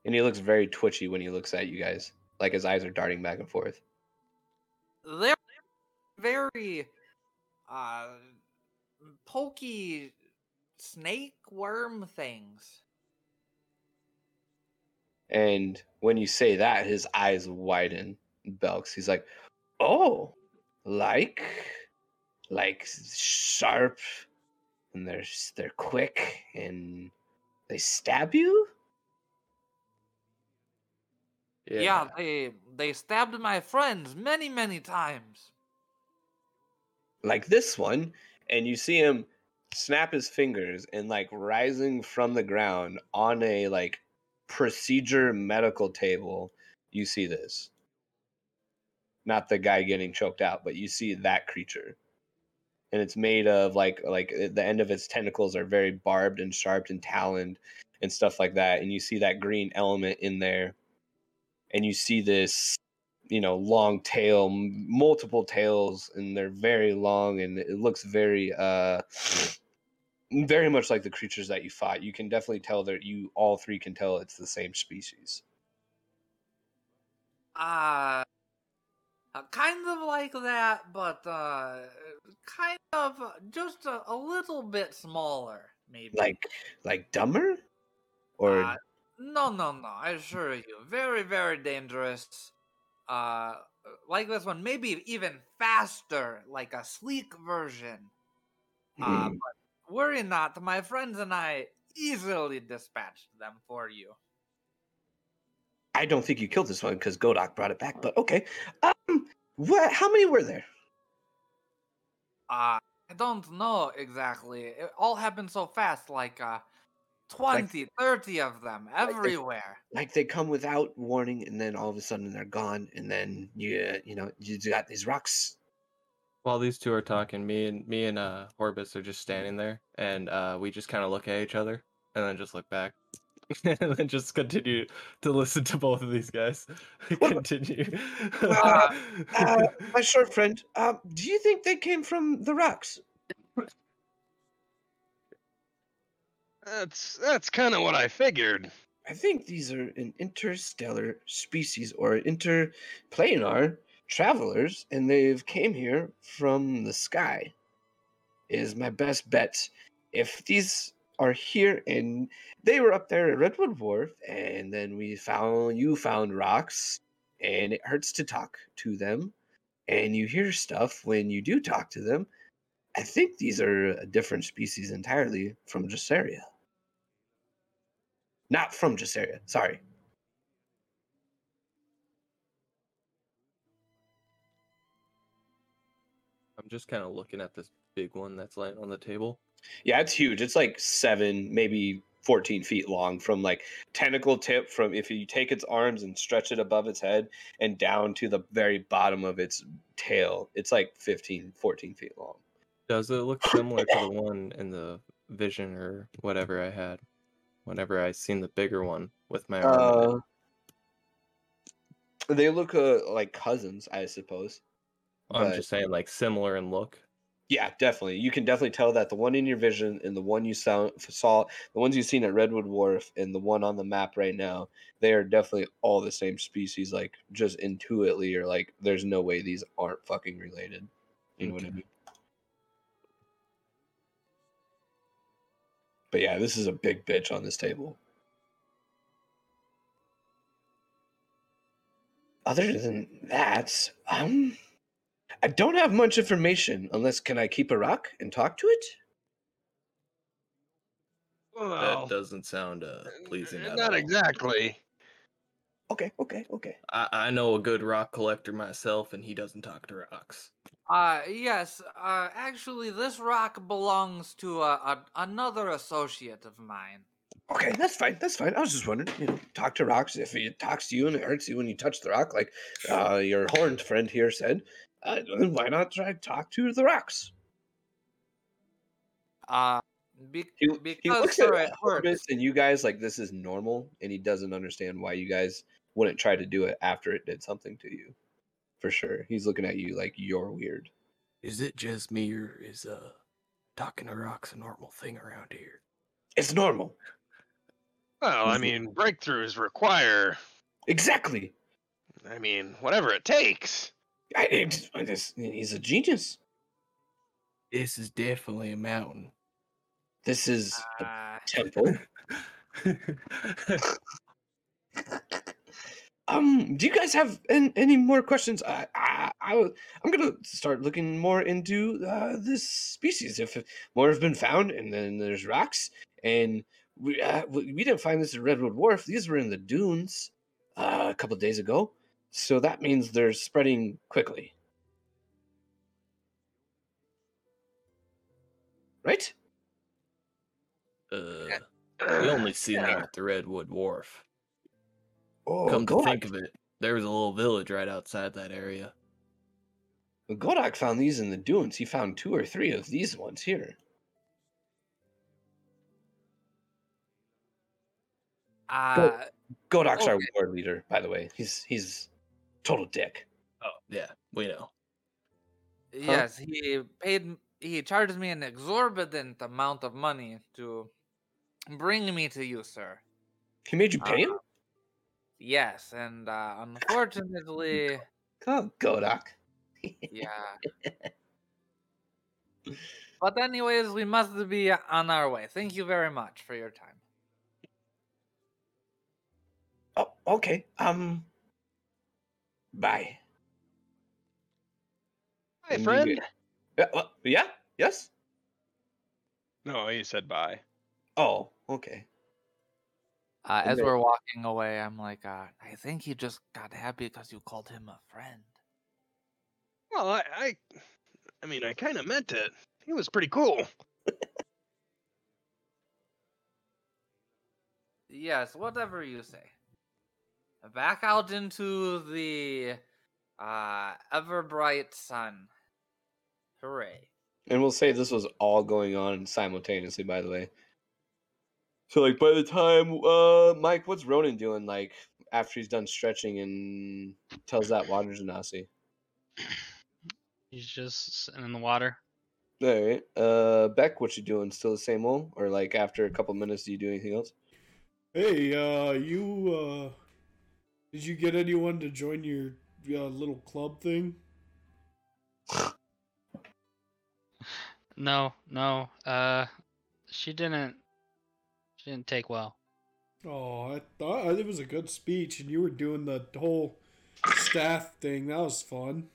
Speaker 5: And he looks very twitchy when he looks at you guys, like his eyes are darting back and forth.
Speaker 3: They're very uh pokey snake worm things.
Speaker 5: And when you say that, his eyes widen. Belks. He's like, "Oh, like, like sharp, and they're they're quick, and they stab you."
Speaker 3: Yeah. they they stabbed my friends many many times.
Speaker 5: like this one, and you see him snap his fingers and like rising from the ground on a like procedure medical table. You see this. Not the guy getting choked out, but you see that creature. And it's made of like like uh, the end of its tentacles are very barbed and sharp and taloned and stuff like that. And you see that green element in there. And you see this you know long tail m- multiple tails and they're very long and it looks very uh very much like the creatures that you fought. You can definitely tell that you all three can tell it's the same species.
Speaker 3: Uh, uh kind of like that, but uh kind of uh, just a, a little bit smaller, maybe.
Speaker 5: like like dumber? Or
Speaker 3: Uh, no, no, no. I assure you, very, very dangerous. Uh, like this one, maybe even faster, like a sleek version. Uh,
Speaker 5: Hmm.
Speaker 3: but worry not, my friends and I easily dispatched them for you.
Speaker 5: i don't think you killed this one because godok brought it back but okay um what how many were there
Speaker 3: Uh, I don't know exactly. It all happened so fast, like uh, 20, 30 of them
Speaker 5: they-
Speaker 3: everywhere.
Speaker 5: like they come without warning and then all of a sudden they're gone and then you you know you got these rocks
Speaker 1: While these two are talking, me and me and uh Horbus are just standing there, and uh we just kind of look at each other, and then just look back, *laughs* and then just continue to listen to both of these guys. *laughs* continue.
Speaker 5: Uh, uh, *laughs* my short friend uh, do you think they came from the rocks
Speaker 4: That's that's kind of what I figured.
Speaker 5: I think these are an interstellar species or interplanar travelers, and they've came here from the sky. Is my best bet. If these are here and they were up there at Redwood Wharf, and then we found you found rocks, and it hurts to talk to them, and you hear stuff when you do talk to them. I think these are a different species entirely from Gesseria. Not from Gesseria, sorry.
Speaker 1: I'm just kind of looking at this big one that's laying on the table.
Speaker 5: Yeah, it's huge. It's like seven, maybe 14 feet long from like tentacle tip from if you take its arms and stretch it above its head and down to the very bottom of its tail. It's like 15, 14 feet long.
Speaker 1: Does it look similar to the one in the vision or whatever I had? Whenever I seen the bigger one with my arm.
Speaker 5: Uh, they look uh, like cousins, I suppose.
Speaker 1: I'm just saying, like similar in look.
Speaker 5: Yeah, definitely. You can definitely tell that the one in your vision and the one you saw, saw the ones you've seen at Redwood Wharf and the one on the map right now, they are definitely all the same species. Like just intuitively, or like, there's no way these aren't fucking related. You know what I mean? But yeah, this is a big bitch on this table. Other than that, um, I don't have much information unless can I keep a rock and talk to it?
Speaker 4: Well,
Speaker 1: That doesn't sound uh, pleasing at
Speaker 4: not
Speaker 1: all.
Speaker 4: exactly.
Speaker 5: Okay, okay, okay.
Speaker 1: I, I know a good rock collector myself, and he doesn't talk to rocks.
Speaker 3: Uh, yes, uh, actually, this rock belongs to uh, a, another associate of mine.
Speaker 5: Okay, that's fine. That's fine. I was just wondering, you know, talk to rocks. If it talks to you and it hurts you when you touch the rock, like uh, your horned friend here said, uh, then why not try to talk to the rocks?
Speaker 3: Uh, be-
Speaker 5: He, he
Speaker 3: because
Speaker 5: looks
Speaker 3: sir,
Speaker 5: at
Speaker 3: it hurts.
Speaker 5: and you guys like this is normal, and he doesn't understand why you guys wouldn't try to do it after it did something to you. For sure, he's looking at you like you're weird.
Speaker 1: Is it just me or is uh talking to rocks a normal thing around here?
Speaker 5: It's normal.
Speaker 4: Well, I mean, breakthroughs require,
Speaker 5: Exactly.
Speaker 4: I mean, whatever it takes.
Speaker 5: I, it- I just- he's a genius.
Speaker 1: This is definitely a mountain.
Speaker 5: This is a
Speaker 3: Uh, *laughs*
Speaker 5: temple. *laughs* *laughs* Um, do you guys have any, any more questions? I I'm gonna start looking more into uh, this species. If more have been found, and then there's rocks, and we uh, we we didn't find this at Redwood Wharf. These were in the dunes uh, a couple days ago, so that means they're spreading quickly, right?
Speaker 1: uh, we only seen them at the Redwood Wharf.
Speaker 5: Oh,
Speaker 1: Come to
Speaker 5: Godok,
Speaker 1: think of it, there was a little village right outside that area.
Speaker 5: Godok found these in the dunes. He found two or three of these ones here.
Speaker 3: uh,
Speaker 5: Godok's our
Speaker 3: Okay.
Speaker 5: war leader, by the way. He's he's total dick.
Speaker 1: Oh yeah, we know.
Speaker 3: yes, he paid. He charged me an exorbitant amount of money to bring me to you, sir.
Speaker 5: He made you pay him?
Speaker 3: Uh, Yes, and uh, *laughs* unfortunately,
Speaker 5: Oh, Godok.
Speaker 3: yeah. *laughs* But anyways, we must be on our way. Thank you very much for your time.
Speaker 5: Oh, okay. Um. Bye.
Speaker 4: Hi,
Speaker 5: And
Speaker 4: friend.
Speaker 5: Yeah. well, yeah. Yes.
Speaker 4: No, he said bye.
Speaker 5: Oh. Okay.
Speaker 3: Uh, as we're walking away, I'm like, uh, I think he just got happy because you called him a friend.
Speaker 4: Well, I, I, I mean, I kind of meant it. He was pretty cool.
Speaker 3: Yes, whatever you say. Back out into the uh, ever bright sun. Hooray.
Speaker 5: And we'll say this was all going on simultaneously, by the way. So, like, by the time, uh, Mike, what's Ronan doing? Like, after he's done stretching and tells that water Genasi.
Speaker 6: He's just sitting in the water.
Speaker 5: All right. Uh, Beck, what you doing? Still the same old, or like after a couple minutes, do you do anything else?
Speaker 2: Hey, uh, you, uh, did you get anyone to join your uh, little club thing? *laughs*
Speaker 6: No, no. Uh, she didn't. She didn't take well.
Speaker 2: Oh, I thought it was a good speech, and you were doing the whole staff thing. That was fun.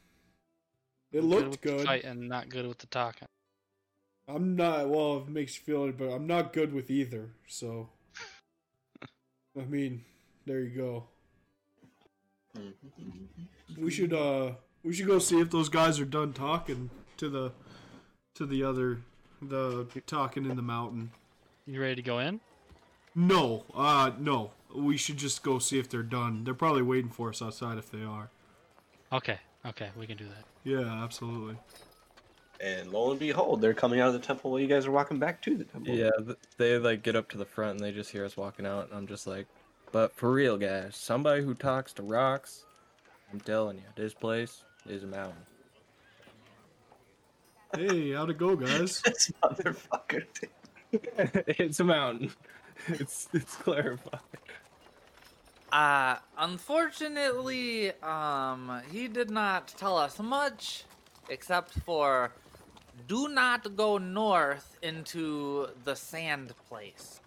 Speaker 2: It
Speaker 6: Good
Speaker 2: looked
Speaker 6: with the
Speaker 2: good.
Speaker 6: fighting, not good with the talking.
Speaker 2: I'm not. Well, it makes you feel it, but I'm not good with either. So, *laughs* I mean, there you go. We should uh, we should go see if those guys are done talking to the, to the other, the talking in the mountain.
Speaker 6: You ready to go in?
Speaker 2: No, uh, no. We should just go see if they're done. They're probably waiting for us outside if they are.
Speaker 6: Okay, okay, we can do that.
Speaker 2: Yeah, absolutely.
Speaker 5: And lo and behold, they're coming out of the temple while you guys are walking back to the temple.
Speaker 1: Yeah, th- they like get up to the front and they just hear us walking out, and I'm just like, but for real, guys, somebody who talks to rocks, I'm telling you, this place is a mountain.
Speaker 2: Hey, how'd it go, guys? *laughs*
Speaker 5: this motherfucker. *laughs*
Speaker 1: it's a mountain. *laughs* It's it's clarified.
Speaker 3: Uh, unfortunately, um, he did not tell us much, except for do not go north into the sand place.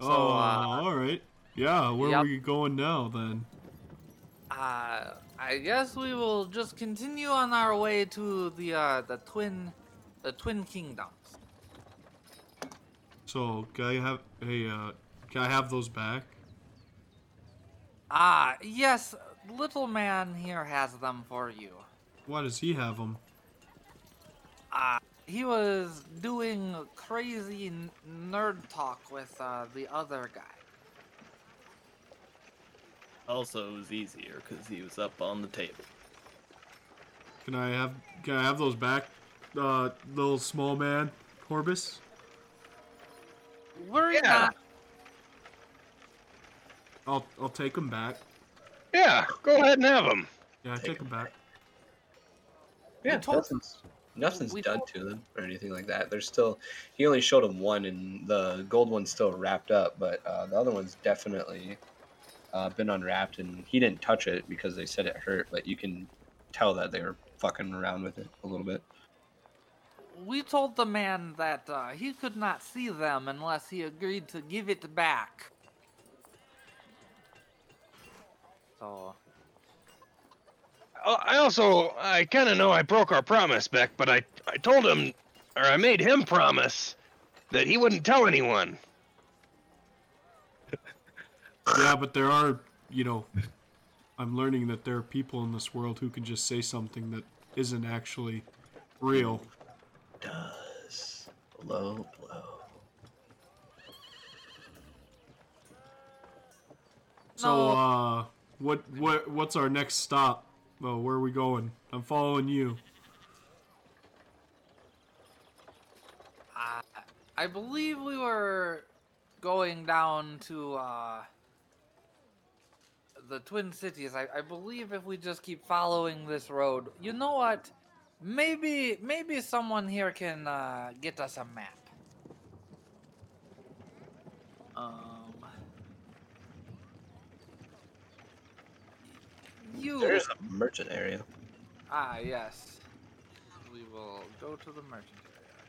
Speaker 2: oh,
Speaker 3: uh,
Speaker 2: all right. Yeah, where
Speaker 3: yep.
Speaker 2: are we going now then?
Speaker 3: Uh, I guess we will just continue on our way to the uh, the twin, the twin kingdoms.
Speaker 2: So, can I have? Hey, uh, can I have those back?
Speaker 3: Ah, yes, little man here has them for you.
Speaker 2: Why does he have them?
Speaker 3: Uh, he was doing crazy n- nerd talk with uh, the other guy.
Speaker 1: Also, it was easier because he was up on the table.
Speaker 2: Can I have can I have those back, uh, little small man, Corbus?
Speaker 3: We're
Speaker 4: Yeah.
Speaker 3: not.
Speaker 2: I'll I'll take him back.
Speaker 4: Yeah, go ahead and have him.
Speaker 2: Yeah, I take him back.
Speaker 5: Yeah,
Speaker 3: told-
Speaker 5: nothing's nothing's done
Speaker 3: told-
Speaker 5: to them or anything like that. There's still he only showed him one, and the gold one's still wrapped up, but uh, the other one's definitely uh, been unwrapped, and he didn't touch it because they said it hurt. But you can tell that they were fucking around with it a little bit.
Speaker 3: We told the man that uh, he could not see them unless he agreed to give it back. So,
Speaker 4: Oh, I also, I kind of know I broke our promise, Beck, but I, I told him, or I made him promise that he wouldn't tell anyone. *laughs*
Speaker 2: Yeah, but there are, you know, I'm learning that there are people in this world who can just say something that isn't actually real.
Speaker 5: Does low blow?
Speaker 2: So, uh, what what what's our next stop? Well, where are we going? I'm following you.
Speaker 3: uh, I believe we were going down to uh, the Twin Cities. I, I believe if we just keep following this road, you know what? Maybe maybe someone here can uh, get us a map. Um, you
Speaker 5: There's a merchant area.
Speaker 3: ah yes. We will go to the merchant area.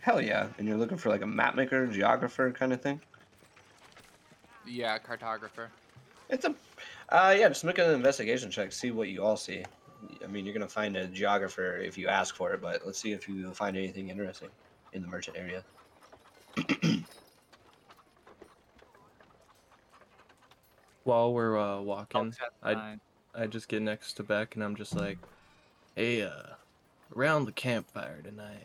Speaker 5: Hell yeah! And you're looking for like a map maker, geographer kind of thing.
Speaker 3: Yeah, cartographer.
Speaker 5: It's a, uh, yeah. Just make an investigation check. See what you all see. I mean, you're gonna find a geographer if you ask for it, but let's see if you find anything interesting in the merchant area. *clears throat*
Speaker 1: While we're uh, walking, I. I just get next to Beck and I'm just like, "Hey, uh, around the campfire tonight,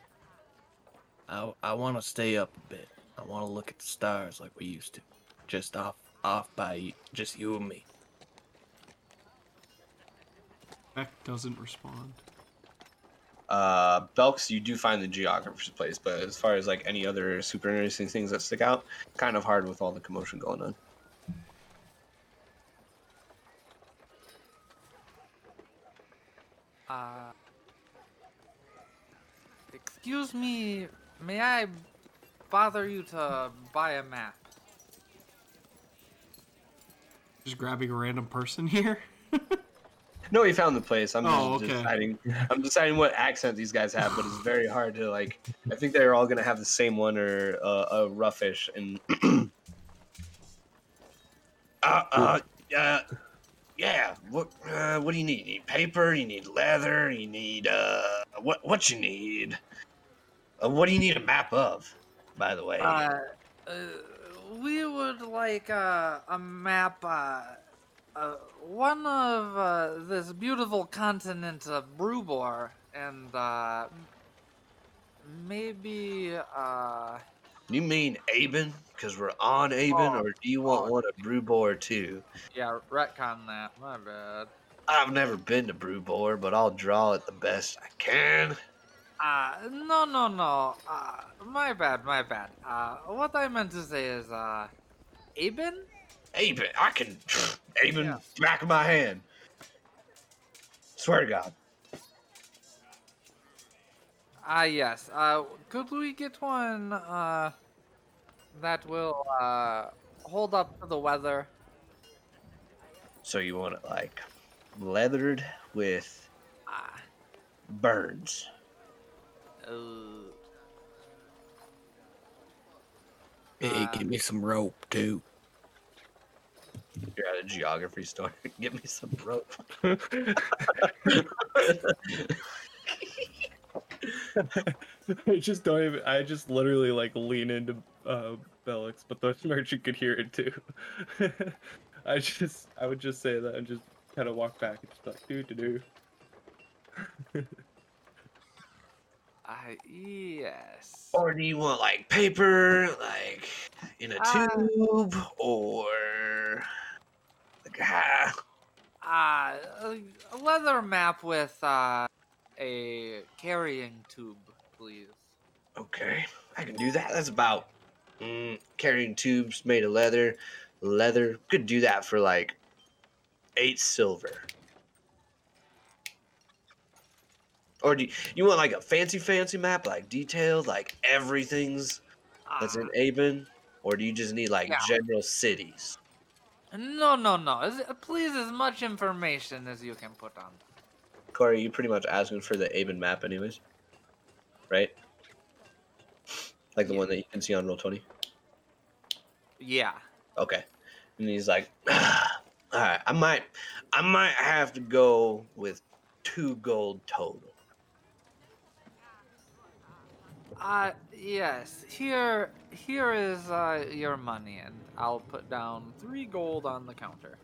Speaker 1: I I want to stay up a bit. I want to look at the stars like we used to, just off off by y- just you and me."
Speaker 2: Beck doesn't respond.
Speaker 5: Uh, Belks, you do find the geographer's place, but as far as like any other super interesting things that stick out, kind of hard with all the commotion going on.
Speaker 3: Uh, excuse me, may I bother you to buy a map?
Speaker 2: Just grabbing a random person *laughs* here.
Speaker 5: No, he found the place. I'm
Speaker 2: Oh,
Speaker 5: just
Speaker 2: okay.
Speaker 5: deciding. I'm deciding what accent these guys have, but it's very hard to like. I think they're all gonna have the same one or uh, a roughish and. *clears throat* uh, uh, uh, yeah. What? Uh, what do you need? You need paper? You need leather? You need uh, what? What you need? Uh, what do you need a map of? By the way.
Speaker 3: Uh, uh we would like uh, a map. Uh, uh, one of uh, this beautiful continent of Brubor, and uh, maybe uh,
Speaker 5: you mean Aben? Because we're on Aben,
Speaker 3: Oh,
Speaker 5: or do you want
Speaker 3: oh.
Speaker 5: one of Brewbor too?
Speaker 3: yeah, retcon that. My bad.
Speaker 5: I've never been to Brewbor, but I'll draw it the best I can.
Speaker 3: Uh, no, no, no. Uh, my bad, my bad. Uh, what I meant to say is, uh, Aben?
Speaker 5: Aben, I can. *sniffs* Aben,
Speaker 3: Yeah.
Speaker 5: back of my hand. Swear to God.
Speaker 3: Ah, yes. Uh, could we get one, uh, that will, uh, hold up to the weather?
Speaker 5: So you want it like leathered with
Speaker 3: Ah,
Speaker 5: birds.
Speaker 3: uh,
Speaker 1: Hey,
Speaker 3: Uh,
Speaker 1: give me some rope too.
Speaker 5: You're at a geography store. *laughs* Get me some rope. *laughs*
Speaker 1: I just don't even. I just literally like lean into uh, Bellix, but the merchant *laughs* could hear it too. I just, I would just say that and just kind of walk back and just like, do do do.
Speaker 3: I, yes.
Speaker 5: or do you want like paper, like in a
Speaker 3: Uh,
Speaker 5: tube, or like ah,
Speaker 3: Uh, a a leather map with uh, a carrying tube, please.
Speaker 5: Okay, I can do that. That's about mm, carrying tubes made of leather. Leather could do that for like eight silver. Or do you, you want like a fancy, fancy map, like detailed, like everything's that's in
Speaker 3: Uh,
Speaker 5: Aben? Or do you just need like general cities?
Speaker 3: no, no, no. As- Please, as much information as you can put on.
Speaker 5: Corey, you pretty much asking for the Aben map, anyways, right? Like the
Speaker 3: Yeah.
Speaker 5: one that you can see on Roll Twenty.
Speaker 3: Yeah.
Speaker 5: Okay. And he's like, *sighs* all right, I might, I might have to go with two gold total.
Speaker 3: Uh, yes. Here, here is uh, your money, and I'll put down three gold on the counter.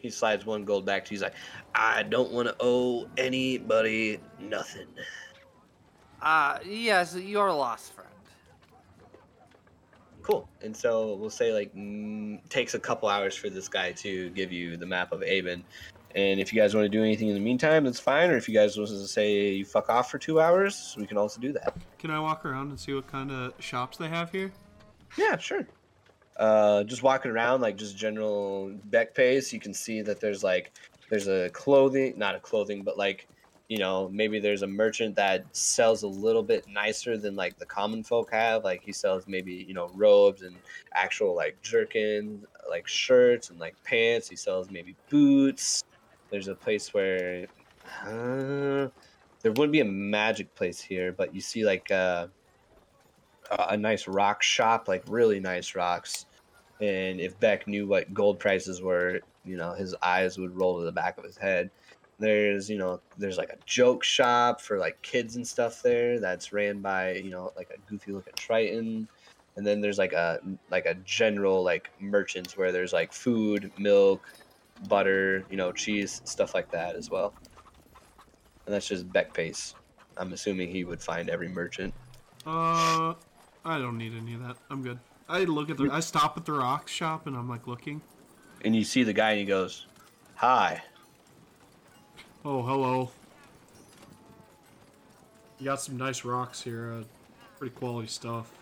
Speaker 5: He slides one gold back to you. He's like, I don't want to owe anybody nothing.
Speaker 3: Uh, yes, your lost friend.
Speaker 5: Cool. And so we'll say like mm, takes a couple hours for this guy to give you the map of Aben. And if you guys want to do anything in the meantime, that's fine. Or if you guys want to say you fuck off for two hours, we can also do that.
Speaker 2: Can I walk around and see what kind of shops they have here?
Speaker 5: Yeah, sure. Uh, just walking around, like just general Beck pace, you can see that there's like there's a clothing, not a clothing, but like you know maybe there's a merchant that sells a little bit nicer than like the common folk have. Like he sells maybe you know robes and actual like jerkins, like shirts and like pants. He sells maybe boots. There's a place where uh, there wouldn't be a magic place here, but you see like. Uh, a a nice rock shop, like really nice rocks. And if Beck knew what gold prices were, you know, his eyes would roll to the back of his head. There's, you know, there's like a joke shop for like kids and stuff there that's ran by, you know, like a goofy looking Triton. And then there's like a like a general like merchants where there's like food, milk, butter, you know, cheese, stuff like that as well. And that's just Beck pace. I'm assuming he would find every merchant.
Speaker 2: Uh, I don't need any of that. I'm good. I look at the. I stop at the rock shop and I'm like looking.
Speaker 5: and you see the guy and he goes, "Hi."
Speaker 2: Oh, hello. You got some nice rocks here. Uh, pretty quality stuff.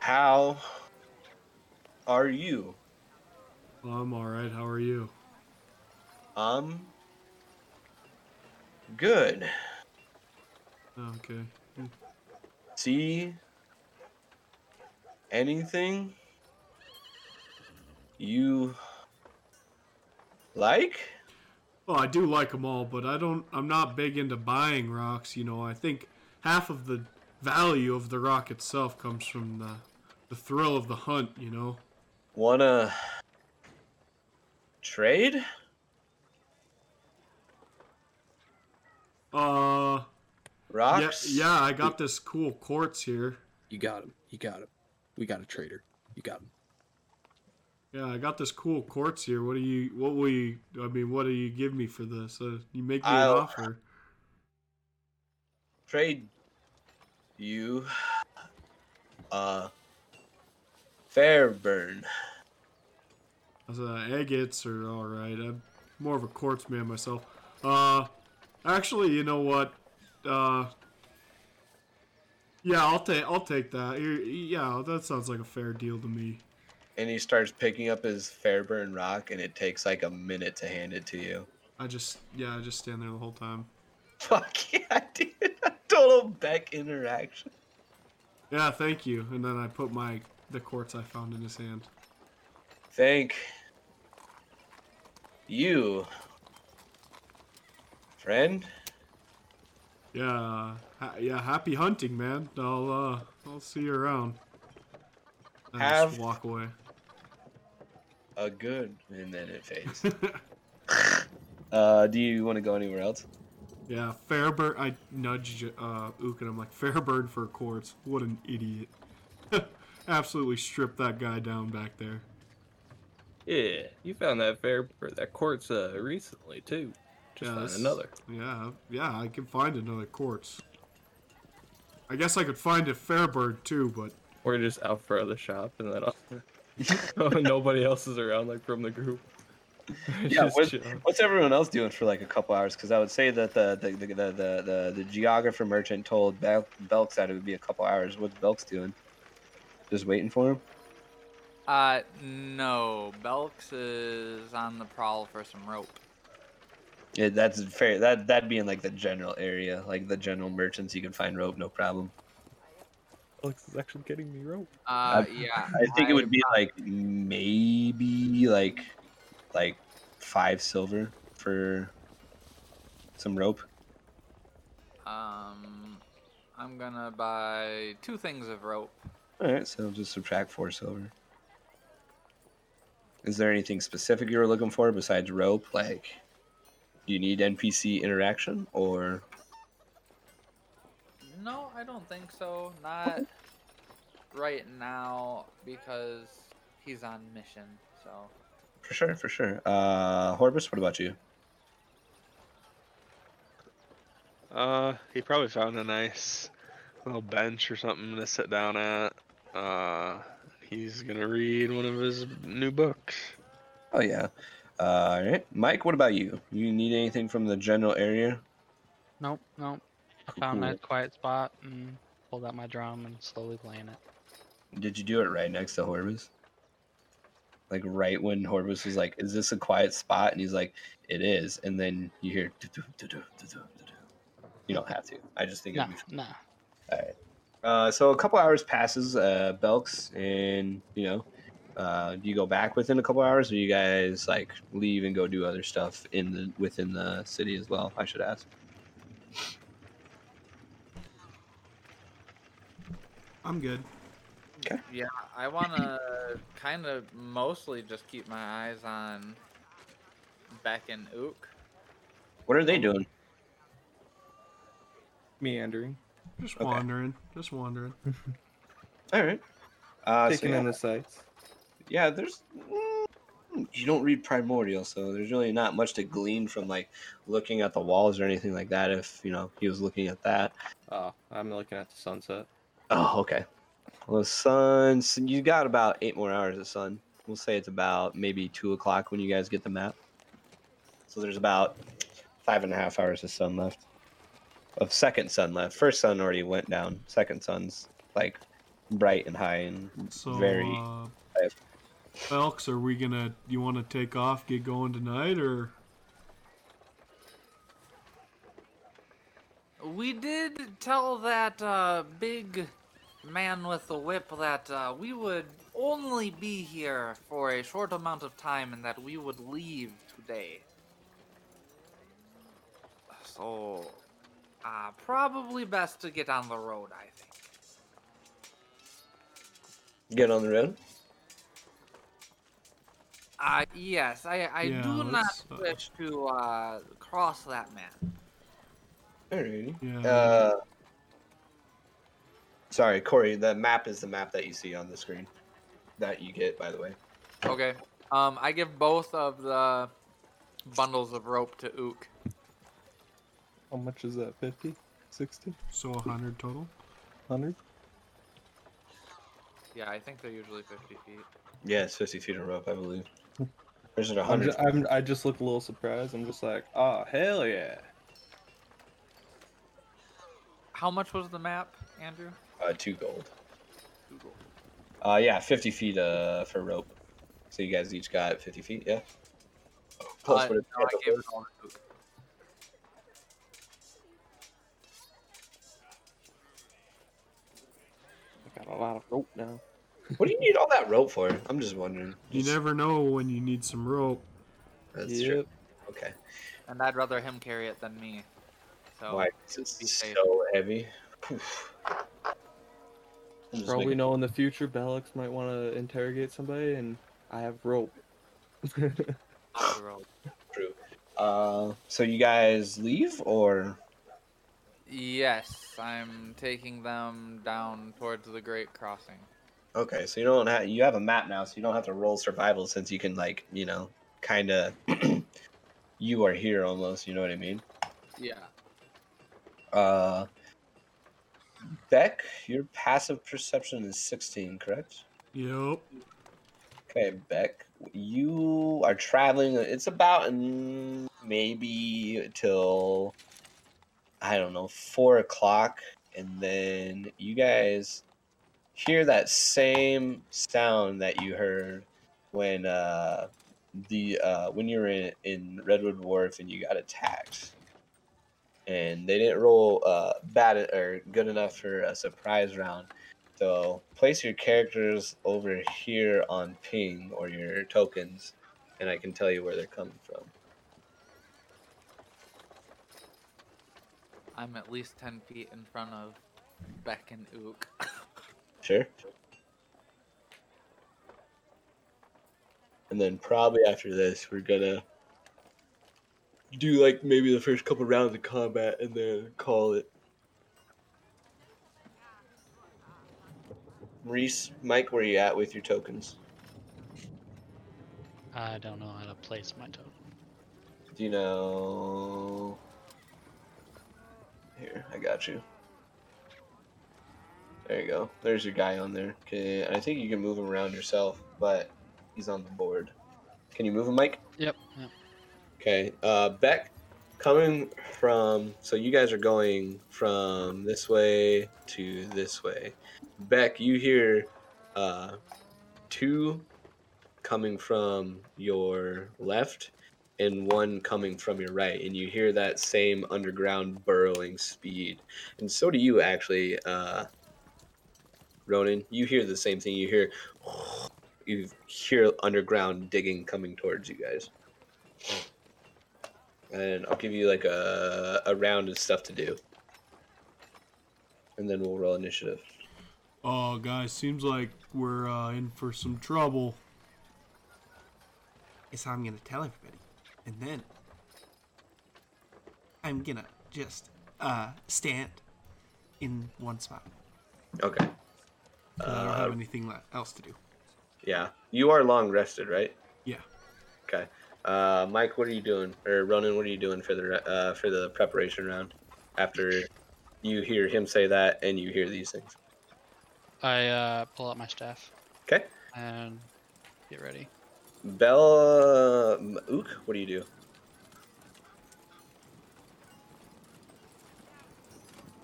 Speaker 5: How are you?
Speaker 2: Well, I'm all right. How are you?
Speaker 5: Um good.
Speaker 2: Okay.
Speaker 5: See anything you like?
Speaker 2: Well, I do like them all, but I don't. I'm not big into buying rocks. You know, I think half of the value of the rock itself comes from the the thrill of the hunt. You know.
Speaker 5: Wanna trade?
Speaker 2: Uh, yeah,
Speaker 5: Rocks?
Speaker 2: yeah. I got this cool quartz here.
Speaker 1: You got him. You got him. We got a trader. You got him.
Speaker 2: Yeah, I got this cool quartz here. What do you? What will you? I mean, what do you give me for this? Uh, you make me an
Speaker 5: I'll-
Speaker 2: offer.
Speaker 5: Trade you uh Fairburn.
Speaker 2: I said, agates are all right. I'm more of a quartz man myself. Uh, actually, you know what? Uh, yeah, I'll take I'll take that. Yeah, that sounds like a fair deal to me.
Speaker 5: and he starts picking up his Fairburn rock, and it takes like a minute to hand it to you.
Speaker 2: I just yeah, I just stand there the whole time. *laughs*
Speaker 5: Fuck yeah, dude! *laughs* Total Beck interaction.
Speaker 2: Yeah, thank you. And then I put my the quartz I found in his hand.
Speaker 5: Thank you, friend.
Speaker 2: Yeah, ha- yeah. Happy hunting, man. I'll uh, I'll see you around. I
Speaker 5: Have-
Speaker 2: just walk away.
Speaker 5: A good, and then it fades. uh, do you want to go anywhere else?
Speaker 2: Yeah, Fairburn. I nudged uh, Ook and I'm like, Fairburn for a quartz. What an idiot. *laughs* Absolutely stripped that guy down back there.
Speaker 1: Yeah, you found that fair or that quartz uh, recently too. Just
Speaker 2: Yeah,
Speaker 1: found
Speaker 2: this-
Speaker 1: another.
Speaker 2: Yeah, yeah, I can find another quartz. I guess I could find a Fairburn too, but
Speaker 1: We're just out for the shop, and then I'll... *laughs* nobody else is around, like from the group. *laughs*
Speaker 5: Yeah,
Speaker 1: Just
Speaker 5: what-
Speaker 1: chilling.
Speaker 5: What's everyone else doing for like a couple hours? Because I would say that the the the, the, the, the, the geographer merchant told Bel- Belks that it would be a couple hours. What's Belks doing? Just waiting for him?
Speaker 3: Uh, no. Belks is on the prowl for some rope.
Speaker 5: Yeah, that's fair. That that'd be in like the general area, like the general merchants. You can find rope, no problem.
Speaker 1: Alex is actually getting me rope.
Speaker 3: Uh, yeah.
Speaker 5: I think it would be
Speaker 3: prob-
Speaker 5: like maybe like like five silver for some rope.
Speaker 3: Um, I'm gonna buy two things of rope.
Speaker 5: All right, so just subtract four silver. Is there anything specific you were looking for besides rope? Like, do you need NPC interaction or?
Speaker 3: No, I don't think so. Not right now because he's on mission. So
Speaker 5: For sure, for sure. Uh, Horbus, what about you?
Speaker 4: Uh, he probably found a nice little bench or something to sit down at. Uh, he's gonna read one of his new books.
Speaker 5: Oh yeah. All right, Mike. What about you? You need anything from the general area?
Speaker 6: Nope, nope. I found
Speaker 5: Cool.
Speaker 6: that quiet spot and pulled out my drum and slowly playing it.
Speaker 5: Did you do it right next to Horbus? Like right when Horbus was like, "Is this a quiet spot?" and he's like, "It is," and then you hear, you don't have to. I just think
Speaker 6: Nah,
Speaker 5: it'd be
Speaker 6: nah. All right.
Speaker 5: Uh, so a couple hours passes, uh, Belks, and you know, uh, do you go back within a couple hours, or you guys like leave and go do other stuff in the within the city as well? I should ask.
Speaker 2: I'm good.
Speaker 3: yeah, I wanna kind of mostly just keep my eyes on Beck and Ook.
Speaker 5: What are they doing?
Speaker 1: Meandering.
Speaker 2: Just
Speaker 5: Okay.
Speaker 2: wandering. Just wandering. *laughs*
Speaker 5: All right. Uh, so
Speaker 1: Taking
Speaker 5: yeah,
Speaker 1: in the sights.
Speaker 5: Yeah, there's. mm, You don't read Primordial, so there's really not much to glean from like looking at the walls or anything like that. If you know he was looking at that.
Speaker 1: Oh, I'm looking at the sunset.
Speaker 5: Oh, okay. Well, the sun. so You got about eight more hours of sun. We'll say it's about maybe two o'clock when you guys get the map. So there's about five and a half hours of sun left. Of second sun left. First sun already went down. Second sun's like bright and high and
Speaker 2: So,
Speaker 5: very.
Speaker 2: uh,
Speaker 5: I've-
Speaker 2: Elks, are we gonna? You want to take off, get going tonight, or?
Speaker 3: We did tell that uh, big man with the whip that uh, we would only be here for a short amount of time and that we would leave today. So, uh, probably best to get on the road, I think.
Speaker 5: Get on the road.
Speaker 3: Uh, yes, I, I
Speaker 2: Yeah,
Speaker 3: do not
Speaker 2: uh,
Speaker 3: wish to uh, cross that man.
Speaker 5: Alrighty.
Speaker 2: Yeah.
Speaker 5: Uh, sorry, Corey. The map is the map that you see on the screen. That you get, by the way.
Speaker 3: Okay. Um, I give both of the bundles of rope to Ook.
Speaker 1: How much is that? 50? 60?
Speaker 2: so a hundred total.
Speaker 1: 100?
Speaker 3: Yeah, I think they're usually 50 feet.
Speaker 5: Yeah, it's 50 feet of rope, I believe. There's it
Speaker 1: I'm
Speaker 5: 100.
Speaker 1: just, I'm, I just look a little surprised. I'm just like, oh, hell yeah.
Speaker 3: How much was the map, Andrew?
Speaker 5: Uh, two gold.
Speaker 3: Two gold.
Speaker 5: Uh, yeah, 50 feet uh, for rope. So you guys each got 50 feet, yeah? Plus
Speaker 3: Uh,
Speaker 5: what it-
Speaker 3: no, I gave it all to Ook.
Speaker 1: I got a lot of rope now.
Speaker 5: What do you need all that rope for? I'm just wondering.
Speaker 2: You
Speaker 5: Just-
Speaker 2: never know when you need some rope.
Speaker 5: That's
Speaker 1: Yep.
Speaker 5: true. Okay.
Speaker 3: And I'd rather him carry it than me. So,
Speaker 5: Why? 'Cause
Speaker 3: be
Speaker 5: it's
Speaker 3: safe.
Speaker 5: so heavy. Poof. I'm just
Speaker 1: Probably know in the future Bellix might want to interrogate somebody, and I have rope.
Speaker 3: off the road.
Speaker 5: True. Uh, so you guys leave or?
Speaker 3: Yes, I'm taking them down towards the Great Crossing.
Speaker 5: Okay, so you don't have you have a map now, so you don't have to roll survival since you can like you know kind of *clears throat* you are here almost. You know what I mean?
Speaker 3: Yeah.
Speaker 5: Uh, Beck, your passive perception is sixteen, correct?
Speaker 2: Yep.
Speaker 5: Okay, Beck, you are traveling. It's about maybe till I don't know four o'clock, and then you guys hear that same sound that you heard when uh, the uh, when you were in, in Redwood Wharf and you got attacked. And they didn't roll uh, bad or good enough for a surprise round. So place your characters over here on ping or your tokens, and I can tell you where they're coming from.
Speaker 3: I'm at least 10 feet in front of Beck and Ook. *laughs*
Speaker 5: Sure. And then probably after this, we're gonna do like maybe the first couple rounds of combat and then call it. Reese, Mike, where are you at with your tokens?
Speaker 6: I don't know how to place my token.
Speaker 5: Do you know? Here, I got you. There you go. There's your guy on there. Okay, I think you can move him around yourself, but he's on the board. Can you move him, Mike?
Speaker 6: Yep. yep.
Speaker 5: Okay. Uh, Beck, coming from. So you guys are going from this way to this way. Beck, you hear uh, two coming from your left and one coming from your right, and you hear that same underground burrowing speed. And so do you, actually, uh, Ronan. You hear the same thing. You hear. You hear underground digging coming towards you guys and I'll give you like a, a round of stuff to do. And then we'll roll initiative.
Speaker 2: Oh, guys, seems like we're uh, in for some trouble. Guess I'm gonna tell everybody, and then I'm gonna just uh, stand in one spot.
Speaker 5: Okay.
Speaker 2: 'Cause I don't have
Speaker 5: Uh,
Speaker 2: anything le- else to do.
Speaker 5: yeah. You are long rested, right?
Speaker 2: Yeah.
Speaker 5: Okay. Uh, Mike, what are you doing? Or Ronan, what are you doing for the uh, for the preparation round? After you hear him say that and you hear these things.
Speaker 6: I uh, pull out my staff
Speaker 5: Okay.
Speaker 6: and get ready.
Speaker 5: Bella Ook, what do you do?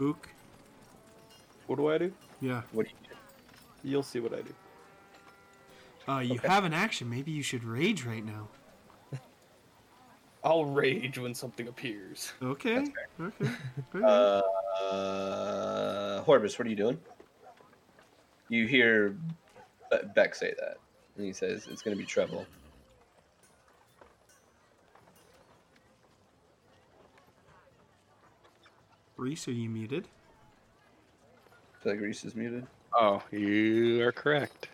Speaker 2: Ook.
Speaker 1: What do I do?
Speaker 2: Yeah.
Speaker 5: What do you do?
Speaker 1: You'll see what I do.
Speaker 2: Uh, you
Speaker 5: Okay.
Speaker 2: have an action. Maybe you should rage right now.
Speaker 1: I'll rage when something appears.
Speaker 2: Okay. Okay. okay. *laughs*
Speaker 5: Uh, Horbus, what are you doing? You hear Be- Beck say that, and he says it's going to be trouble.
Speaker 2: Reese, are you muted?
Speaker 5: I feel like Reese is muted.
Speaker 4: Oh, you are correct.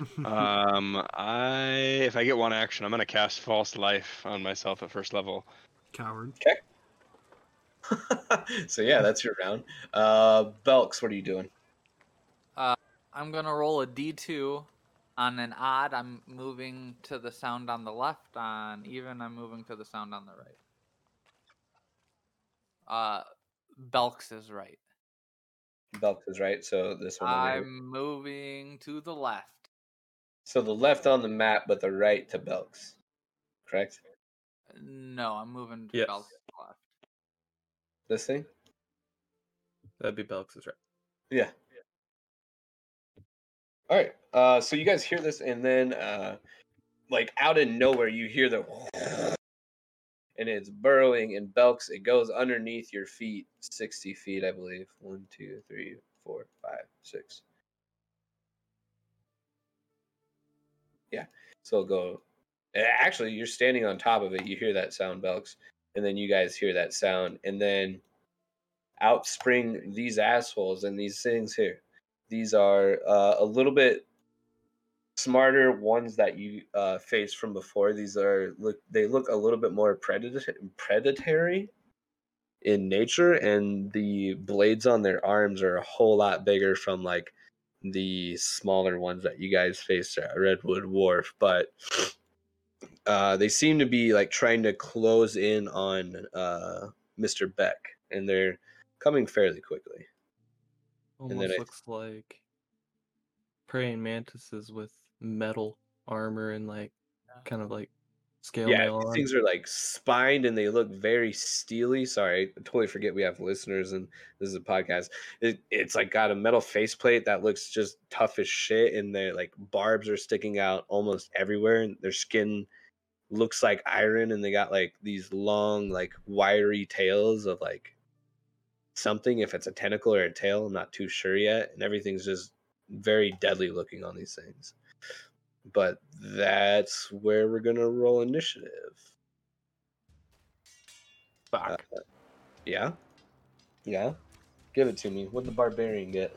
Speaker 4: *laughs* um, I if I get one action, I'm gonna cast False Life on myself at first level.
Speaker 2: Coward. Okay. *laughs*
Speaker 5: so yeah, that's your round. Uh, Belks, what are you doing?
Speaker 3: I'm gonna roll a d2. On an odd, I'm moving to the sound on the left. On even, I'm moving to the sound on the right. Uh, Belks is right.
Speaker 5: Belks is right. So this one.
Speaker 3: I'm moving to the left.
Speaker 5: So the left on the map, but the right to Belks. Correct.
Speaker 3: No, I'm moving to
Speaker 1: Yes.
Speaker 3: Belks left.
Speaker 5: This thing.
Speaker 1: That'd be Belks is right.
Speaker 5: Yeah. All right. Uh, so you guys hear this, and then, uh, like out of nowhere, you hear the, and it's burrowing and Belks. It goes underneath your feet, sixty feet, I believe. One, two, three, four, five, six. Yeah. So it'll go. eh, Actually, you're standing on top of it. You hear that sound, Belks, and then you guys hear that sound, and then out spring these assholes and these things here. These are uh, a little bit smarter ones that you uh, faced from before. These are look they look a little bit more predator predatory in nature, and the blades on their arms are a whole lot bigger from like the smaller ones that you guys faced at Redwood Wharf. But uh, they seem to be like trying to close in on uh, Mr. Beck, and they're coming fairly quickly.
Speaker 1: Almost
Speaker 5: I-
Speaker 1: looks like praying mantises with metal armor and like kind of like scale
Speaker 5: yeah,
Speaker 1: mail
Speaker 5: these things are like spined and they look very steely. Sorry, I totally forget we have listeners and this is a podcast. It, it's like got a metal faceplate that looks just tough as shit, and the like barbs are sticking out almost everywhere, and their skin looks like iron, and they got like these long, like wiry tails of like something. If it's a tentacle or a tail, I'm not too sure yet, and everything's just very deadly looking on these things but that's where we're gonna roll initiative.
Speaker 4: Fuck.
Speaker 5: Uh, yeah, yeah. Give it to me. What the barbarian get?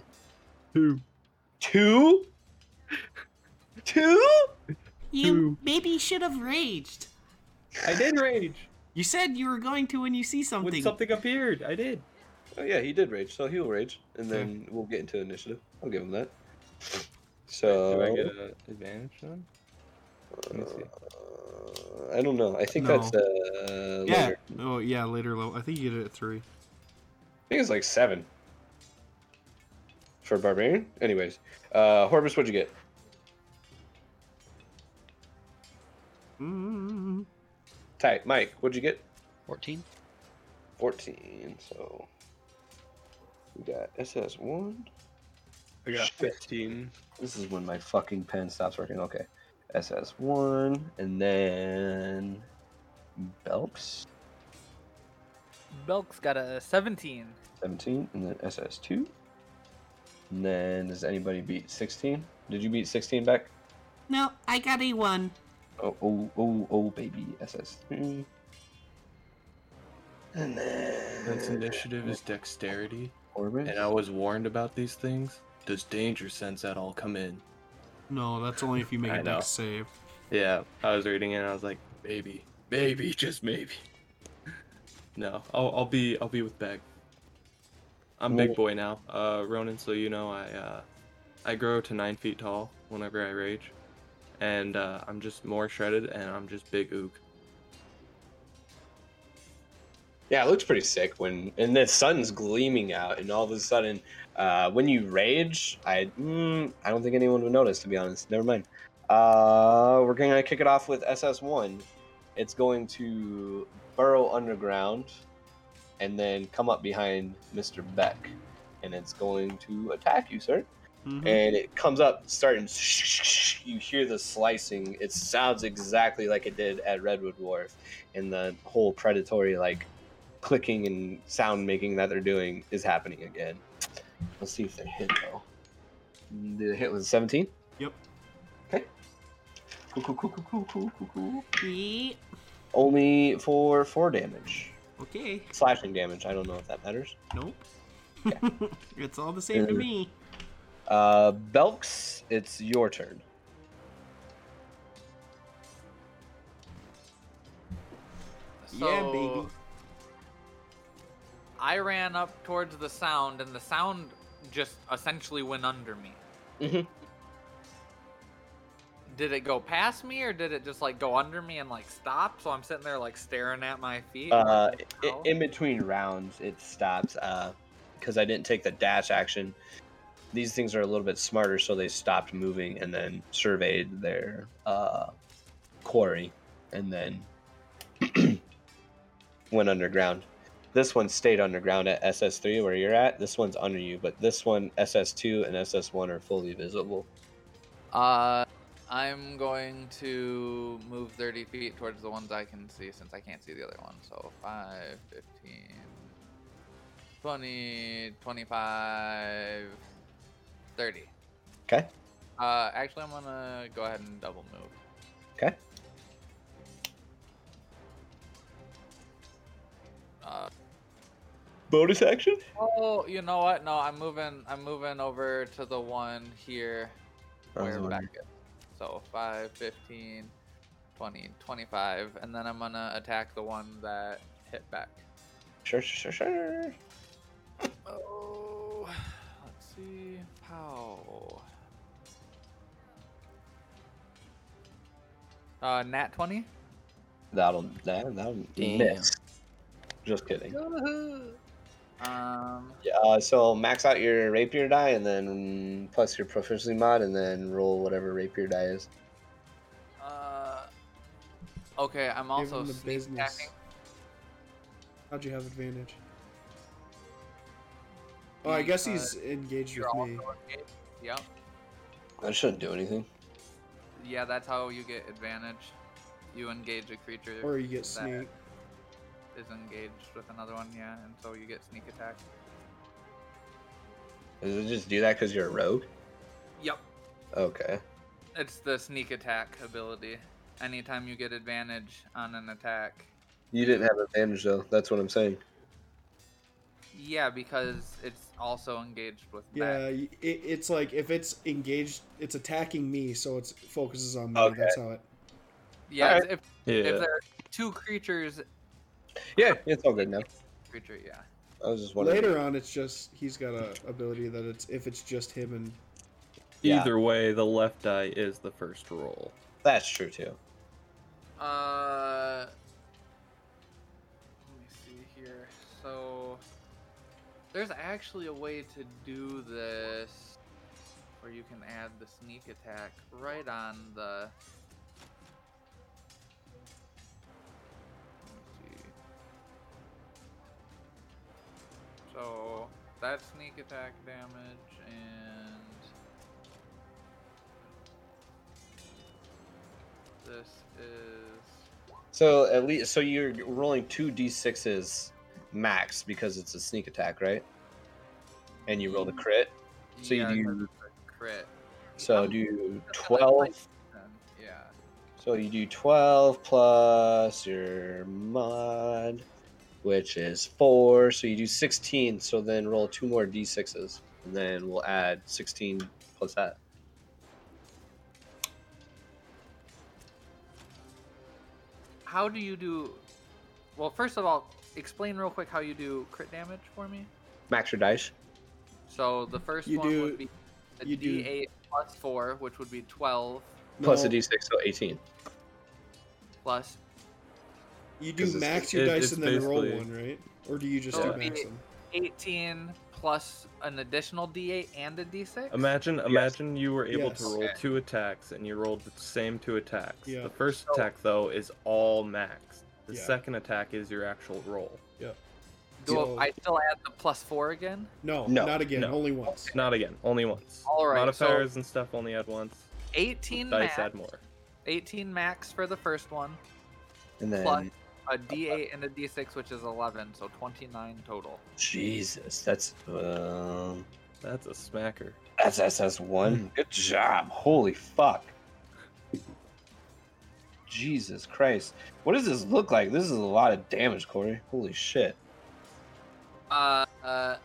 Speaker 1: Two.
Speaker 5: Two. *laughs* Two.
Speaker 2: You
Speaker 1: Two.
Speaker 2: maybe should have raged.
Speaker 1: I did rage
Speaker 2: You said you were going to when you see something.
Speaker 1: when something appeared. I did.
Speaker 5: Oh yeah, he did rage, so he'll rage, and then we'll get into initiative. I'll give him that.
Speaker 1: Do
Speaker 5: So
Speaker 1: I get an advantage then? Let me see.
Speaker 5: uh, I don't know. I think
Speaker 2: No.
Speaker 5: that's uh,
Speaker 2: yeah.
Speaker 5: later.
Speaker 2: Oh yeah, later low. I think you get it at three.
Speaker 5: I think it's like seven for barbarian. Anyways, uh, Horbus, what'd you get?
Speaker 2: Mm.
Speaker 5: Tight. Mike, what'd you get?
Speaker 6: 14.
Speaker 5: 14. So we got SS1.
Speaker 4: I got
Speaker 5: Shit.
Speaker 4: 15.
Speaker 5: This is when my fucking pen stops working. Okay. SS1. And then. Belks.
Speaker 3: Belk's got a 17.
Speaker 5: 17. And then SS2. And then does anybody beat 16? Did you beat 16 Beck?
Speaker 2: No, I got a one.
Speaker 5: Oh, oh, oh, oh, baby. SS3. And then.
Speaker 1: Since initiative is dexterity,
Speaker 5: Horbus.
Speaker 1: and I was warned about these things, does danger sense at all come in?
Speaker 2: No, that's only if you make
Speaker 1: I
Speaker 2: a
Speaker 1: know.
Speaker 2: dex save.
Speaker 1: Yeah, I was reading it and I was like, maybe, maybe, *laughs* just maybe. No, I'll, I'll be I'll be with Beck. I'm big boy now, uh, Ronan. So you know I uh, I grow to nine feet tall whenever I rage, and uh, I'm just more shredded and I'm just big ook.
Speaker 5: Yeah, it looks pretty sick when and the sun's gleaming out, and all of a sudden, uh, when you rage, I mm, I don't think anyone would notice. To be honest, never mind. Uh, we're gonna kick it off with SS one. It's going to burrow underground, and then come up behind Mister Beck, and it's going to attack you, sir
Speaker 2: Mhm.
Speaker 5: and it comes up starting you hear the slicing it sounds exactly like it did at redwood wharf and the whole predatory like clicking and sound making that they're doing is happening again. Let's see if they hit though. The hit was 17?
Speaker 2: Yep.
Speaker 5: Okay. Cool, cool, cool, cool, cool, cool, cool.
Speaker 2: Yeah.
Speaker 5: Only for four damage.
Speaker 2: Okay.
Speaker 5: Slashing damage. I don't know if that matters.
Speaker 2: Nope. *laughs* It's all the same and,
Speaker 5: to
Speaker 2: me.
Speaker 5: Uh, Belks, it's your turn.
Speaker 3: So,
Speaker 2: yeah, baby.
Speaker 3: I ran up towards the sound, and the sound just essentially went under me.
Speaker 5: Mhm.
Speaker 3: Did it go past me, or did it just like go under me and like stop? So I'm sitting there like staring at my feet.
Speaker 5: Uh, i- in between rounds, it stops because I didn't take the dash action. These things are a little bit smarter, so they stopped moving and then surveyed their uh, quarry and then *clears throat* went underground. This one stayed underground at SS3 where you're at. This one's under you, but this one, SS2 and SS1 are fully visible.
Speaker 3: Uh, I'm going to move 30 feet towards the ones I can see since I can't see the other one. So 5, 15, 20, 25, 30.
Speaker 5: Okay.
Speaker 3: Uh, actually, I'm gonna go ahead and double move.
Speaker 5: Okay.
Speaker 3: Uh,
Speaker 5: Bonus action?
Speaker 3: oh, you know what? No, I'm moving. I'm moving over to the one here where
Speaker 5: Uh,
Speaker 3: Beck is. So 5, 15, 20, 25, and then I'm gonna attack the one that hit Beck.
Speaker 5: Sure, sure, sure, sure.
Speaker 3: Oh, let's see. How? Uh, nat 20?
Speaker 5: That'll, that, that'll
Speaker 1: Damn.
Speaker 5: miss. Just kidding.
Speaker 3: Um,
Speaker 5: Yeah, uh, so max out your rapier die and then plus your proficiency mod and then roll whatever rapier die is.
Speaker 3: uh, Okay, I'm also sneak attacking.
Speaker 2: How'd you have advantage? Oh, I guess he's engaged with me.
Speaker 3: engaged. Yep.
Speaker 5: That shouldn't do anything.
Speaker 3: Yeah, that's how you get advantage. You engage a creature
Speaker 2: Or you get
Speaker 3: that
Speaker 2: sneak.
Speaker 3: Is engaged with another one, yeah, and so you get sneak attack.
Speaker 5: Does it just do that because you're a rogue?
Speaker 3: Yep.
Speaker 5: Okay.
Speaker 3: It's the sneak attack ability. Anytime you get advantage on an attack.
Speaker 5: You didn't have advantage though. That's what I'm saying.
Speaker 3: Yeah, because it's also engaged with
Speaker 2: Yeah, it, it's like if it's engaged, it's attacking me, so it focuses on me.
Speaker 5: Okay.
Speaker 2: That's how it.
Speaker 3: Yeah,
Speaker 5: Alright.
Speaker 3: it's- if,
Speaker 1: Yeah.
Speaker 3: if there are two creatures,
Speaker 5: Yeah, it's all good now.
Speaker 3: creature, yeah.
Speaker 5: I was just wondering.
Speaker 2: Later on, it's just he's got a ability that it's if it's just him and
Speaker 5: Yeah.
Speaker 1: Either way, the left eye is the first roll.
Speaker 5: That's true too.
Speaker 3: Uh, let me see here. So, there's actually a way to do this where you can add the sneak attack right on the. So, that's sneak attack damage and. This is
Speaker 5: So at least, so you're rolling two d6s max because it's a sneak attack, right? And you roll the crit. So you do-
Speaker 3: crit.
Speaker 5: So do
Speaker 3: that's kinda like
Speaker 5: twelve.
Speaker 3: Yeah.
Speaker 5: So you do twelve plus your mod, which is four. So you do sixteen. So then roll two more d6s, and then we'll add sixteen plus that.
Speaker 3: How do you do? Well, first of all, explain real quick how you do crit damage for me.
Speaker 5: Max your dice.
Speaker 3: So the first
Speaker 2: You
Speaker 3: one
Speaker 2: do-
Speaker 3: would be a
Speaker 2: you
Speaker 3: D8 plus four, which would be twelve
Speaker 5: Plus a
Speaker 2: No,
Speaker 5: d6, so 18.
Speaker 3: plus.
Speaker 2: You do max your
Speaker 1: it-
Speaker 2: dice and then roll one, right? Or do you just
Speaker 3: So
Speaker 2: do max them?
Speaker 3: 18 plus an additional D8 and a D6.
Speaker 1: Imagine, imagine you were able
Speaker 2: Yes.
Speaker 1: to roll
Speaker 3: Okay.
Speaker 1: two attacks and you rolled the same two attacks.
Speaker 2: Yeah.
Speaker 1: The first
Speaker 3: So-
Speaker 1: attack though is all max. The
Speaker 2: Yeah.
Speaker 1: second attack is your actual roll. Yeah.
Speaker 3: Do
Speaker 2: So-
Speaker 3: I still add the plus four again?
Speaker 2: No,
Speaker 5: No,
Speaker 2: not again.
Speaker 1: no.
Speaker 2: Only once.
Speaker 1: Not again, only once.
Speaker 3: All right, so-
Speaker 1: Modifiers and stuff only add once.
Speaker 3: 18
Speaker 1: Dice
Speaker 3: max.
Speaker 1: add more.
Speaker 3: 18 max for the first one.
Speaker 5: And then,
Speaker 3: Plus- A *laughs* D8 and a D6, which is 11, so 29 total.
Speaker 5: Jesus, that's um,
Speaker 1: That's a smacker.
Speaker 5: that's SS one. Good job. Holy fuck. Jesus Christ. What does this look like? This is a lot of damage, Corey. Holy shit.
Speaker 3: Uh, uh,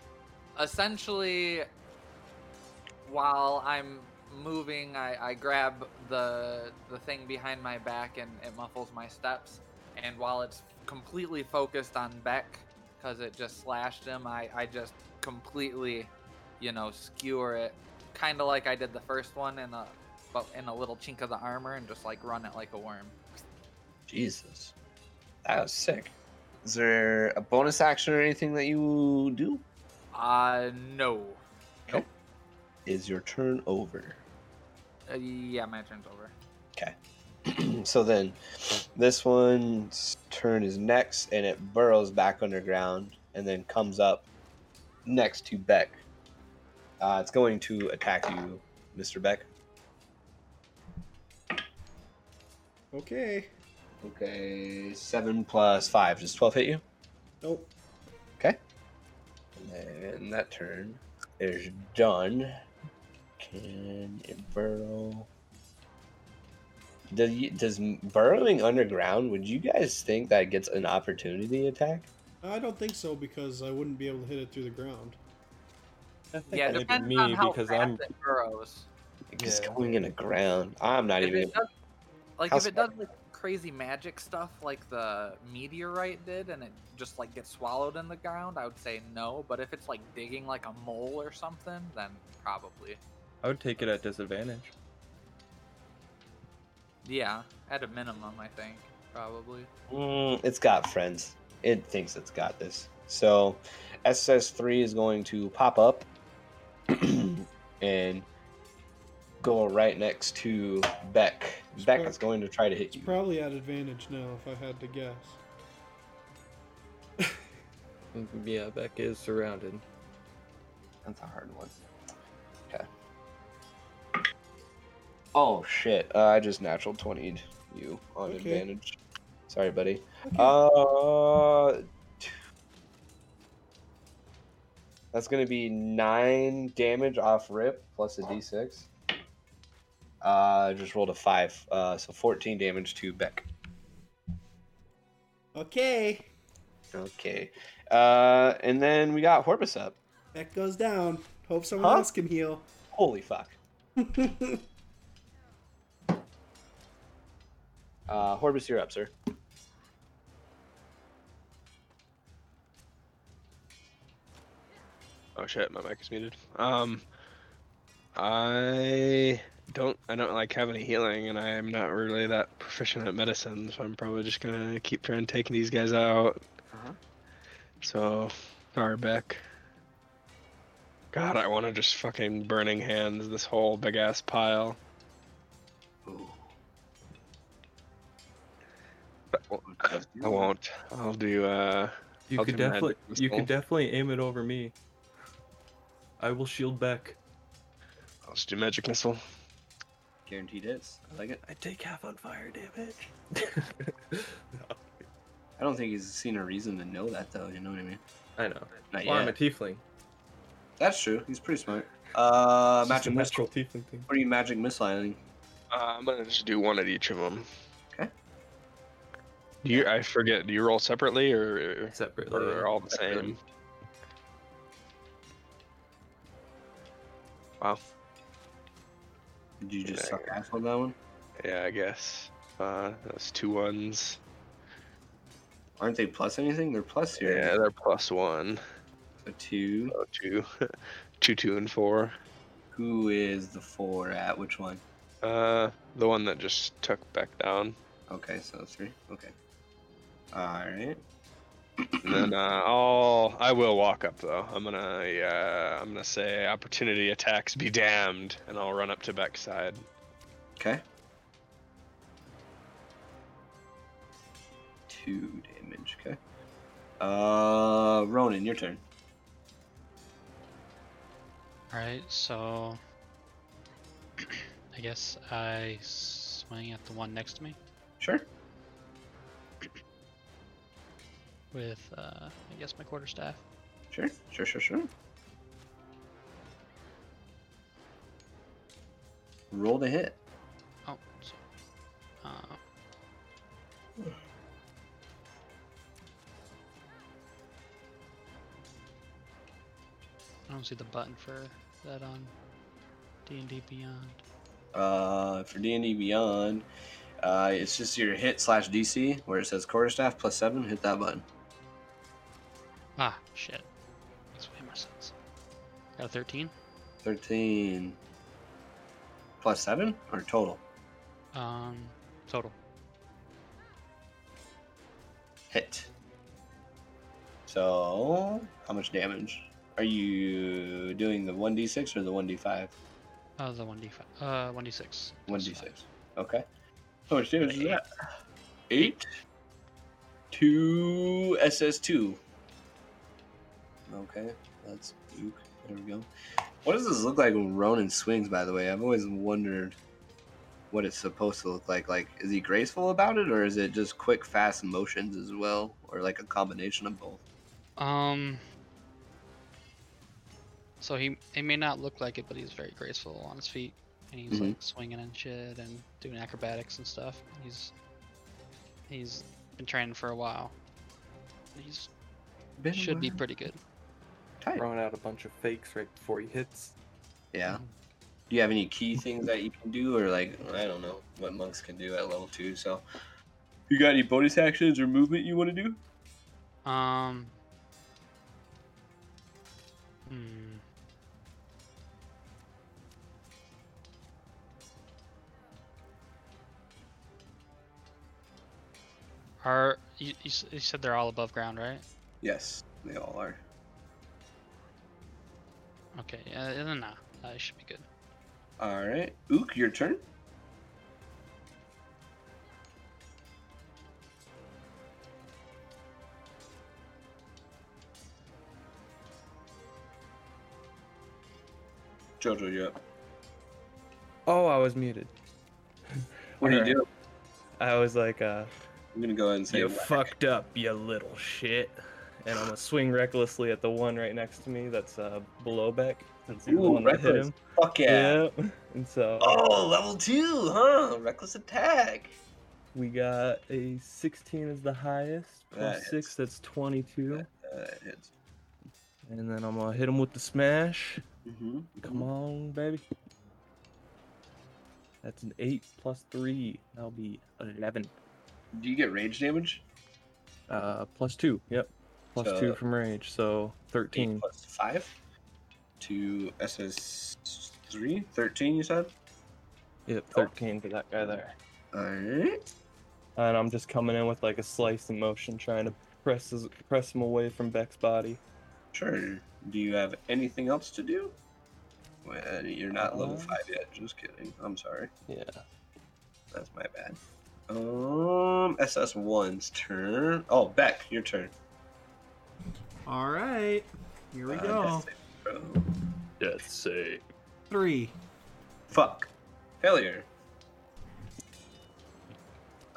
Speaker 3: essentially, while I'm moving, I, I grab the the thing behind my back and it muffles my steps. And while it's completely focused on Beck, because it just slashed him, I, I just completely, you know, skewer it, kind of like I did the first one in a but in a little chink of the armor and just like run it like a worm.
Speaker 5: Jesus. That was sick. Is there a bonus action or anything that you do?
Speaker 3: Uh, no. Nope.
Speaker 5: Is your turn over?
Speaker 3: Uh, yeah, my turn's over. *clears throat*
Speaker 5: so then, this one's turn is next, and it burrows back underground and then comes up next to Beck. Uh, it's going to attack you, Mr. Beck.
Speaker 2: Okay.
Speaker 5: Okay, seven plus five. Does twelve hit you?
Speaker 2: Nope. Okay.
Speaker 5: And that turn is done. Can it burrow? Does, does burrowing underground? Would you guys think that gets an opportunity attack?
Speaker 2: I don't think so because I wouldn't be able to hit it through the ground.
Speaker 3: Yeah, it depends
Speaker 1: me
Speaker 3: on how
Speaker 1: because
Speaker 3: fast
Speaker 1: I'm
Speaker 3: it burrows.
Speaker 5: It's
Speaker 1: Yeah.
Speaker 5: going in the ground. I'm not
Speaker 3: If
Speaker 5: even.
Speaker 3: does, like if it does like crazy magic stuff like the meteorite did and it just like gets swallowed in the ground, I would say no. But if it's like digging like a mole or something, then probably.
Speaker 1: I would take it at disadvantage.
Speaker 3: Yeah, at a minimum, I think probably.
Speaker 5: Mm, it's got friends. It thinks it's got this. So, SS3 is going to pop up *clears throat* and go right next to Beck.
Speaker 2: It's
Speaker 5: Beck
Speaker 2: prob-
Speaker 5: is going to try to hit
Speaker 2: It's
Speaker 5: you.
Speaker 2: probably at advantage now if I had to guess. *laughs*
Speaker 1: Yeah, Beck is surrounded.
Speaker 5: That's a hard one. Oh shit! Uh, I just natural 20'd you on
Speaker 2: Okay.
Speaker 5: advantage. Sorry, buddy.
Speaker 2: Okay.
Speaker 5: Uh, that's gonna be nine damage off rip plus a d6. Uh, I just rolled a five, uh, so 14 damage to Beck.
Speaker 2: okay.
Speaker 5: Okay. Uh, and then we got Horbus up.
Speaker 2: Beck goes down. Hope someone
Speaker 5: Huh?
Speaker 2: else can heal.
Speaker 5: Holy fuck. *laughs* Uh, Horbus, you're up, sir.
Speaker 4: Oh shit, my mic is muted. Um, I don't, I don't like have any healing, and I am not really that proficient at medicine, so I'm probably just gonna keep trying taking these guys out.
Speaker 5: Uh-huh.
Speaker 4: So, sorry, Beck. God, I want to just fucking burning hands this whole big ass pile. I won't. I'll do. uh
Speaker 1: You
Speaker 4: I'll
Speaker 1: could
Speaker 4: do magic
Speaker 1: definitely you
Speaker 4: missile.
Speaker 1: could definitely aim it over me. I will shield back.
Speaker 4: I'll just do magic missile.
Speaker 5: Guaranteed hits. I like it.
Speaker 1: I take half on fire damage. *laughs* *laughs*
Speaker 5: I don't think he's seen a reason to know that, though. You know what I mean?
Speaker 1: I know.
Speaker 5: Not
Speaker 1: Well, I'm a
Speaker 5: yet.
Speaker 1: tiefling.
Speaker 5: That's true. He's pretty smart. Uh,
Speaker 1: It's just a
Speaker 5: magic missile.
Speaker 1: natural tiefling thing.
Speaker 5: What are you magic missiling?
Speaker 4: Uh, I'm gonna just do one at each of them.
Speaker 5: Okay.
Speaker 4: Do you? I forget. Do you roll separately or
Speaker 1: Separately.
Speaker 4: or all the same? Wow.
Speaker 5: Did you just
Speaker 4: Yeah.
Speaker 5: suck ass on that one?
Speaker 4: Yeah, I guess. Uh, those two ones.
Speaker 5: Aren't they plus anything? They're plus here.
Speaker 4: Yeah, they're plus one.
Speaker 5: So two.
Speaker 4: So two, *laughs* two, two, and four.
Speaker 5: Who is the four at? Which one?
Speaker 4: Uh, the one that just took Beck down.
Speaker 5: Okay, so three. Okay. All right.
Speaker 4: And then uh, I'll I will walk up though. I'm gonna yeah I'm gonna say opportunity attacks be damned, and I'll run up to Beck's side.
Speaker 5: Okay. Two damage. Okay. Uh, Ronan, your turn.
Speaker 6: Alright, so *clears throat* I guess I swing at the one next to me
Speaker 5: Sure.
Speaker 6: With uh I guess my quarterstaff.
Speaker 5: Sure. Sure. Sure. Sure. Roll the hit.
Speaker 6: Oh, so, uh, I don't see the button for that on D and D Beyond.
Speaker 5: Uh, for D and D Beyond, uh, it's just your hit slash DC where it says quarterstaff plus seven. Hit that button.
Speaker 6: Ah, shit. That's way more sense. Got a 13.
Speaker 5: Thirteen. Plus seven or total?
Speaker 6: Um, total.
Speaker 5: Hit. So, how much damage? Are you doing the 1d6 or the 1d5?
Speaker 6: Uh, the 1d5. Uh, 1d6. plus
Speaker 5: 1d6.
Speaker 6: five.
Speaker 5: Okay. How much damage is that? 8 to SS2. Okay, that's Duke. There we go. What does this look like when Ronan swings, by the way? I've always wondered what it's supposed to look like. Like, is he graceful about it, or is it just quick, fast motions as well? Or like a combination of both?
Speaker 6: Um. So he he may not look like it, but he's very graceful on his feet, and he's
Speaker 5: Mhm.
Speaker 6: like swinging and shit and doing acrobatics and stuff. He's he's been training for a while. He's
Speaker 5: Been
Speaker 6: should be pretty good.
Speaker 5: Tight.
Speaker 1: Throwing out a bunch of fakes right before he hits.
Speaker 5: Yeah. Do you have any key things that you can do, or like I don't know what monks can do at level two? So, you got any bonus actions or movement you want to do?
Speaker 6: Um. Hmm. Are you, you, you said they're all above ground, right?
Speaker 5: Yes, they all are.
Speaker 6: Okay, yeah, then nah, that should be good.
Speaker 5: All right, Ook, your turn. Jojo, you up?
Speaker 1: Oh, I was muted.
Speaker 5: What do you do?
Speaker 1: I was like, uh,
Speaker 5: I'm gonna go ahead and say
Speaker 1: you
Speaker 5: whack.
Speaker 1: fucked up, you little shit. And I'm gonna swing recklessly at the one right next to me that's uh, below Beck. Since he's the
Speaker 5: Ooh,
Speaker 1: one that hit him.
Speaker 5: Fuck yeah.
Speaker 1: Yeah. *laughs* And so
Speaker 5: Oh, level two, huh? Reckless attack.
Speaker 1: we got a 16 is the highest. Plus
Speaker 5: That
Speaker 1: 6, that's 22.
Speaker 5: Uh, hits.
Speaker 1: And then I'm gonna hit him with the smash.
Speaker 5: Mm-hmm.
Speaker 1: Come on, baby. That's an 8 plus 3. That'll be 11.
Speaker 5: Do you get rage damage?
Speaker 1: Uh, plus 2. Yep. Plus
Speaker 5: So,
Speaker 1: 2 from rage. So 13.
Speaker 5: plus five to SS3. 13, you said?
Speaker 1: Yep, 13 for that guy there.
Speaker 5: Alright.
Speaker 1: And I'm just coming in with like a slice in motion, trying to press his, press him away from Beck's body.
Speaker 5: Sure. Do you have anything else to do? Well, you're not level
Speaker 1: Uh,
Speaker 5: 5 yet. Just kidding. I'm sorry.
Speaker 1: Yeah.
Speaker 5: That's my bad. Um, SS1's turn. Oh, Beck, your turn.
Speaker 2: All right. Here we
Speaker 5: Uh,
Speaker 2: go.
Speaker 5: death saving throw.
Speaker 1: Save.
Speaker 2: Three.
Speaker 5: Fuck. Failure.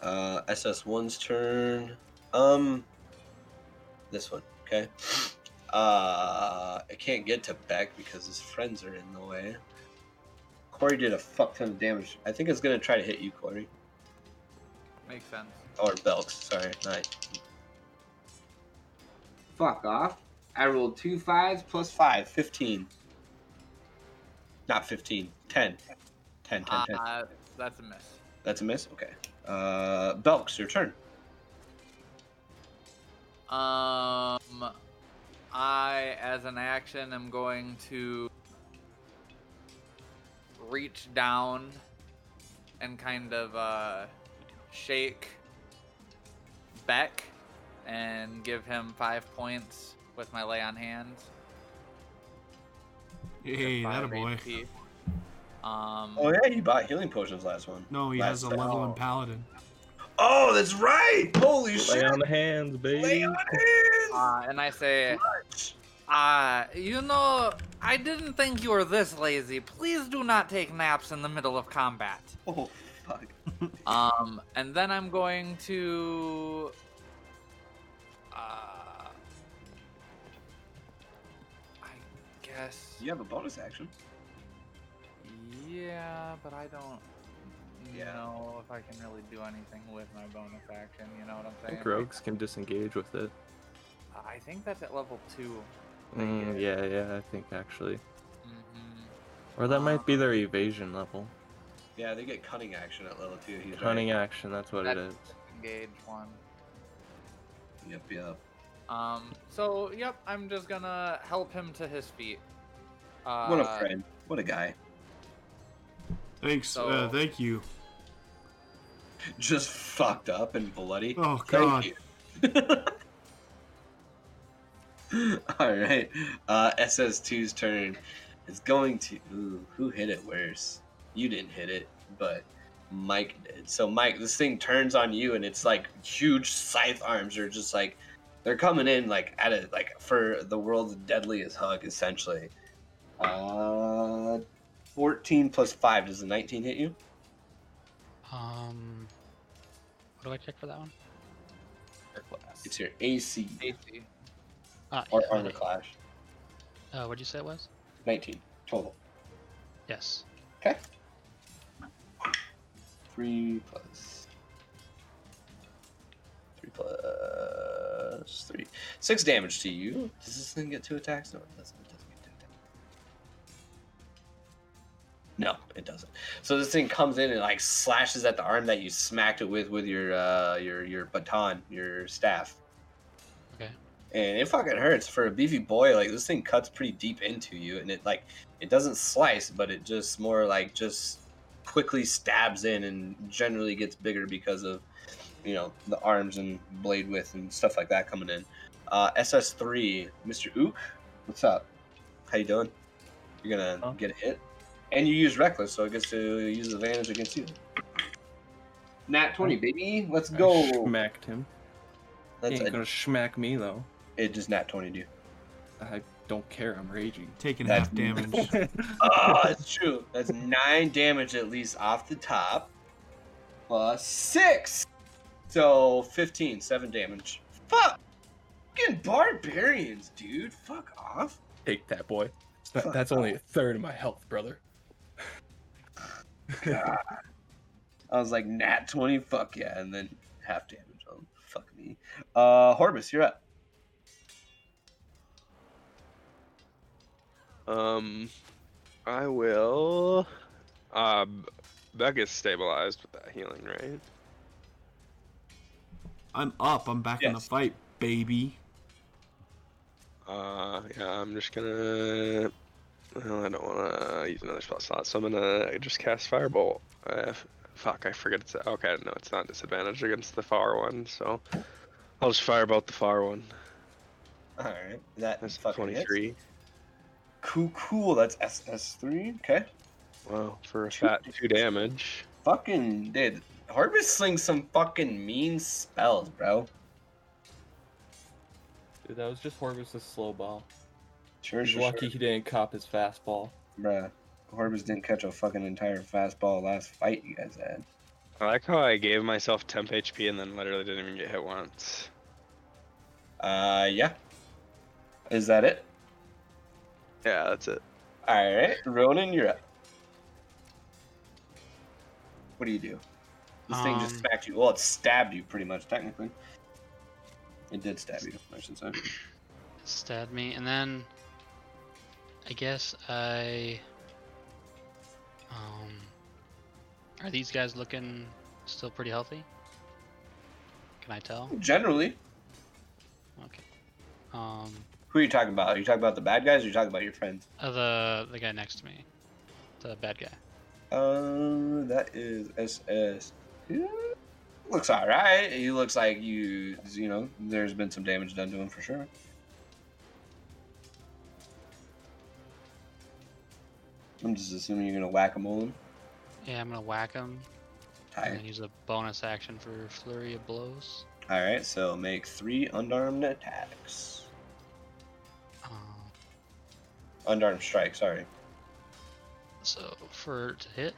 Speaker 5: Uh, SS1's turn. Um, this one, okay? Uh, I can't get to Beck because his friends are in the way. Corey did a fuck ton of damage. I think it's gonna try to hit you, Corey.
Speaker 3: Makes sense.
Speaker 5: Or Belks, sorry. Nice. Fuck off. I rolled two fives plus five. 15. Not 15. 10. 10, 10, 10.
Speaker 3: Uh, that's a miss.
Speaker 5: That's a miss? Okay. Uh, Belks, your turn.
Speaker 3: Um, I, as an action, am going to reach down and kind of uh, shake Beck and give him five points with my lay on hands.
Speaker 2: Hey, that a boy.
Speaker 3: HP. Um,
Speaker 5: Oh, yeah, you bought healing potions last one.
Speaker 2: No, he
Speaker 5: Last
Speaker 2: has a
Speaker 5: time.
Speaker 2: level in paladin.
Speaker 5: Oh, that's right! Holy
Speaker 1: Lay
Speaker 5: shit!
Speaker 1: on the hands,
Speaker 5: Lay
Speaker 1: baby.
Speaker 5: on hands!
Speaker 3: uh, and I say, uh, you know, I didn't think you were this lazy. Please do not take naps in the middle of combat.
Speaker 5: oh, fuck.
Speaker 3: Um, and then I'm going to. Uh, I guess.
Speaker 5: You have a bonus action.
Speaker 3: Yeah, but I don't
Speaker 5: Yeah.
Speaker 3: know if I can really do anything with my bonus action. You know what I'm saying?
Speaker 1: I
Speaker 3: saying?
Speaker 1: think rogues can disengage with it.
Speaker 3: I think that's at level two.
Speaker 1: Mm, yeah, yeah, I think actually.
Speaker 3: hmm
Speaker 1: Or that might be their evasion level.
Speaker 5: Yeah, they get cunning action at level 2. He's
Speaker 1: Cunning
Speaker 5: right.
Speaker 1: action, that's what it is.
Speaker 3: Engage one.
Speaker 5: Yep, yep.
Speaker 3: Um. So, yep. I'm just gonna help him to his feet. Uh,
Speaker 5: What a friend. What a guy.
Speaker 2: Thanks. uh, thank you.
Speaker 5: Just fucked up and bloody.
Speaker 2: Oh
Speaker 5: Thank
Speaker 2: God.
Speaker 5: you. *laughs* All right. Uh, SS2's turn is going to. Ooh, who hit it worse? You didn't hit it, but Mike did. So, Mike, this thing turns on you, and it's like huge scythe arms are just like they're coming in like at it like for the world's deadliest hug, essentially. Uh, 14 plus 5. Does the 19 hit you?
Speaker 6: Um, what do I check for that one?
Speaker 5: It's your AC
Speaker 3: AC.
Speaker 6: Ah,
Speaker 5: or
Speaker 6: yeah,
Speaker 5: armor
Speaker 6: okay.
Speaker 5: class.
Speaker 6: Uh, what'd you say it was?
Speaker 5: 19 total.
Speaker 6: Yes.
Speaker 5: Okay. Three plus three plus three. Six damage to you. Does this thing get two attacks? No, it doesn't. It doesn't get two attacks. No, it doesn't. So this thing comes in and like slashes at the arm that you smacked it with with your uh your your baton, your staff.
Speaker 6: Okay.
Speaker 5: And it fucking hurts for a beefy boy. Like this thing cuts pretty deep into you, and it like it doesn't slice, but it just more like just quickly stabs in and generally gets bigger because of you know the arms and blade width and stuff like that coming in. Uh, SS3, Mr. Ook, what's up? How you doing? You're gonna
Speaker 1: Huh?
Speaker 5: get a hit, And you use reckless, so it gets to use advantage against you. Nat 20, baby. Let's
Speaker 1: I
Speaker 5: go.
Speaker 1: Smacked him. He
Speaker 5: That's
Speaker 1: ain't
Speaker 5: a,
Speaker 1: gonna smack me though.
Speaker 5: it just nat 20 do.
Speaker 1: I don't care. I'm raging.
Speaker 2: Taking
Speaker 5: That's-
Speaker 2: half damage. *laughs*
Speaker 5: Oh, that's true. That's nine damage at least off the top. Plus six. So 15, seven damage. Fuck. Fucking barbarians, dude. Fuck off.
Speaker 1: Take that, boy. That-
Speaker 5: Fuck
Speaker 1: That's only a third of my health, brother.
Speaker 5: God. I was like, nat 20, fuck yeah. And then half damage. Oh, fuck me. Uh, Horbus, you're up.
Speaker 4: Um, I will. Uh, B- Beck is stabilized with that healing, right?
Speaker 2: I'm up. I'm back in the fight, baby.
Speaker 4: Uh, yeah, I'm just gonna. Well, I don't want to use another spell slot, so I'm gonna just cast Firebolt. Uh, fuck, I forget it's okay. No, it's not disadvantage against the far one, so I'll just Firebolt the far one.
Speaker 5: Alright. That
Speaker 4: That's
Speaker 5: fucking hits.
Speaker 4: 23.
Speaker 5: Cool, cool. That's SS3. Okay.
Speaker 4: Wow, for a
Speaker 5: Two
Speaker 4: fat two damage.
Speaker 5: Fucking dude, Horbus slings some fucking mean spells, bro.
Speaker 1: Dude, that was just Horbus' slow ball.
Speaker 5: Sure,
Speaker 1: He's
Speaker 5: sure,
Speaker 1: lucky he didn't cop his fastball.
Speaker 5: sure. Bruh. Horbus didn't catch a fucking entire fastball last fight you guys had.
Speaker 4: I like how I gave myself temp HP and then literally didn't even get hit once.
Speaker 5: Uh, yeah. Is that it?
Speaker 4: Yeah, that's it.
Speaker 5: Alright, Ronan, you're up. What do you do? This thing just
Speaker 6: Um,
Speaker 5: smacked you. Well, it stabbed you pretty much, technically. It did stab you, I should say.
Speaker 6: stabbed me, and then I guess I. Um, are these guys looking still pretty healthy? Can I tell?
Speaker 5: Generally,
Speaker 6: Okay. Um,
Speaker 5: who are you talking about? Are you talking about the bad guys or are you talking about your friends?
Speaker 6: uh, the the guy next to me, the bad guy.
Speaker 5: Uh, that is SS. Yeah, Looks alright. He looks like you, you know, there's been some damage done to him for sure. I'm just assuming you're gonna whack him on.
Speaker 6: Yeah, I'm gonna whack him and use a bonus action for flurry of blows.
Speaker 5: Alright, so make three unarmed attacks. Unarmed strike, sorry.
Speaker 6: so for to hit,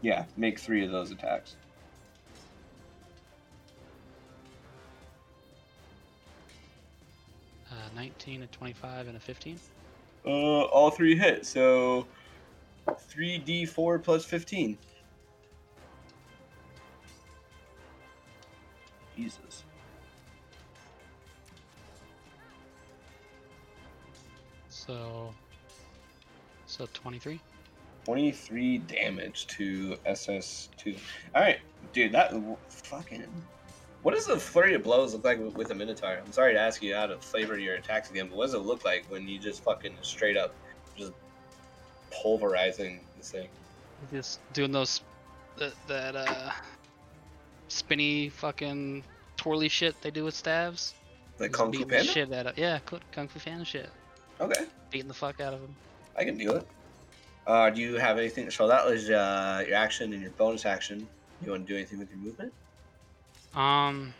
Speaker 5: Yeah, make three of those attacks.
Speaker 6: uh, 19, a 25, and a 15.
Speaker 5: Uh, all three hit, so 3d4 plus 15. Jesus.
Speaker 6: So, so 23.
Speaker 5: 23 damage to SS2. Alright, dude, that fucking. What does the flurry of blows look like with- a Minotaur? I'm sorry to ask you how to flavor your attacks again, but what does it look like when you just fucking straight up just pulverizing this thing?
Speaker 6: Just doing those that that uh spinny fucking twirly shit they do with staves.
Speaker 5: Like
Speaker 6: Just
Speaker 5: Kung Fu Panda?
Speaker 6: shit out of yeah, kung fu fan shit.
Speaker 5: Okay,
Speaker 6: Beating the fuck out of them.
Speaker 5: I can do it. Uh, do you have anything? So that was uh, your action and your bonus action. You want to do anything with your movement?
Speaker 6: Um.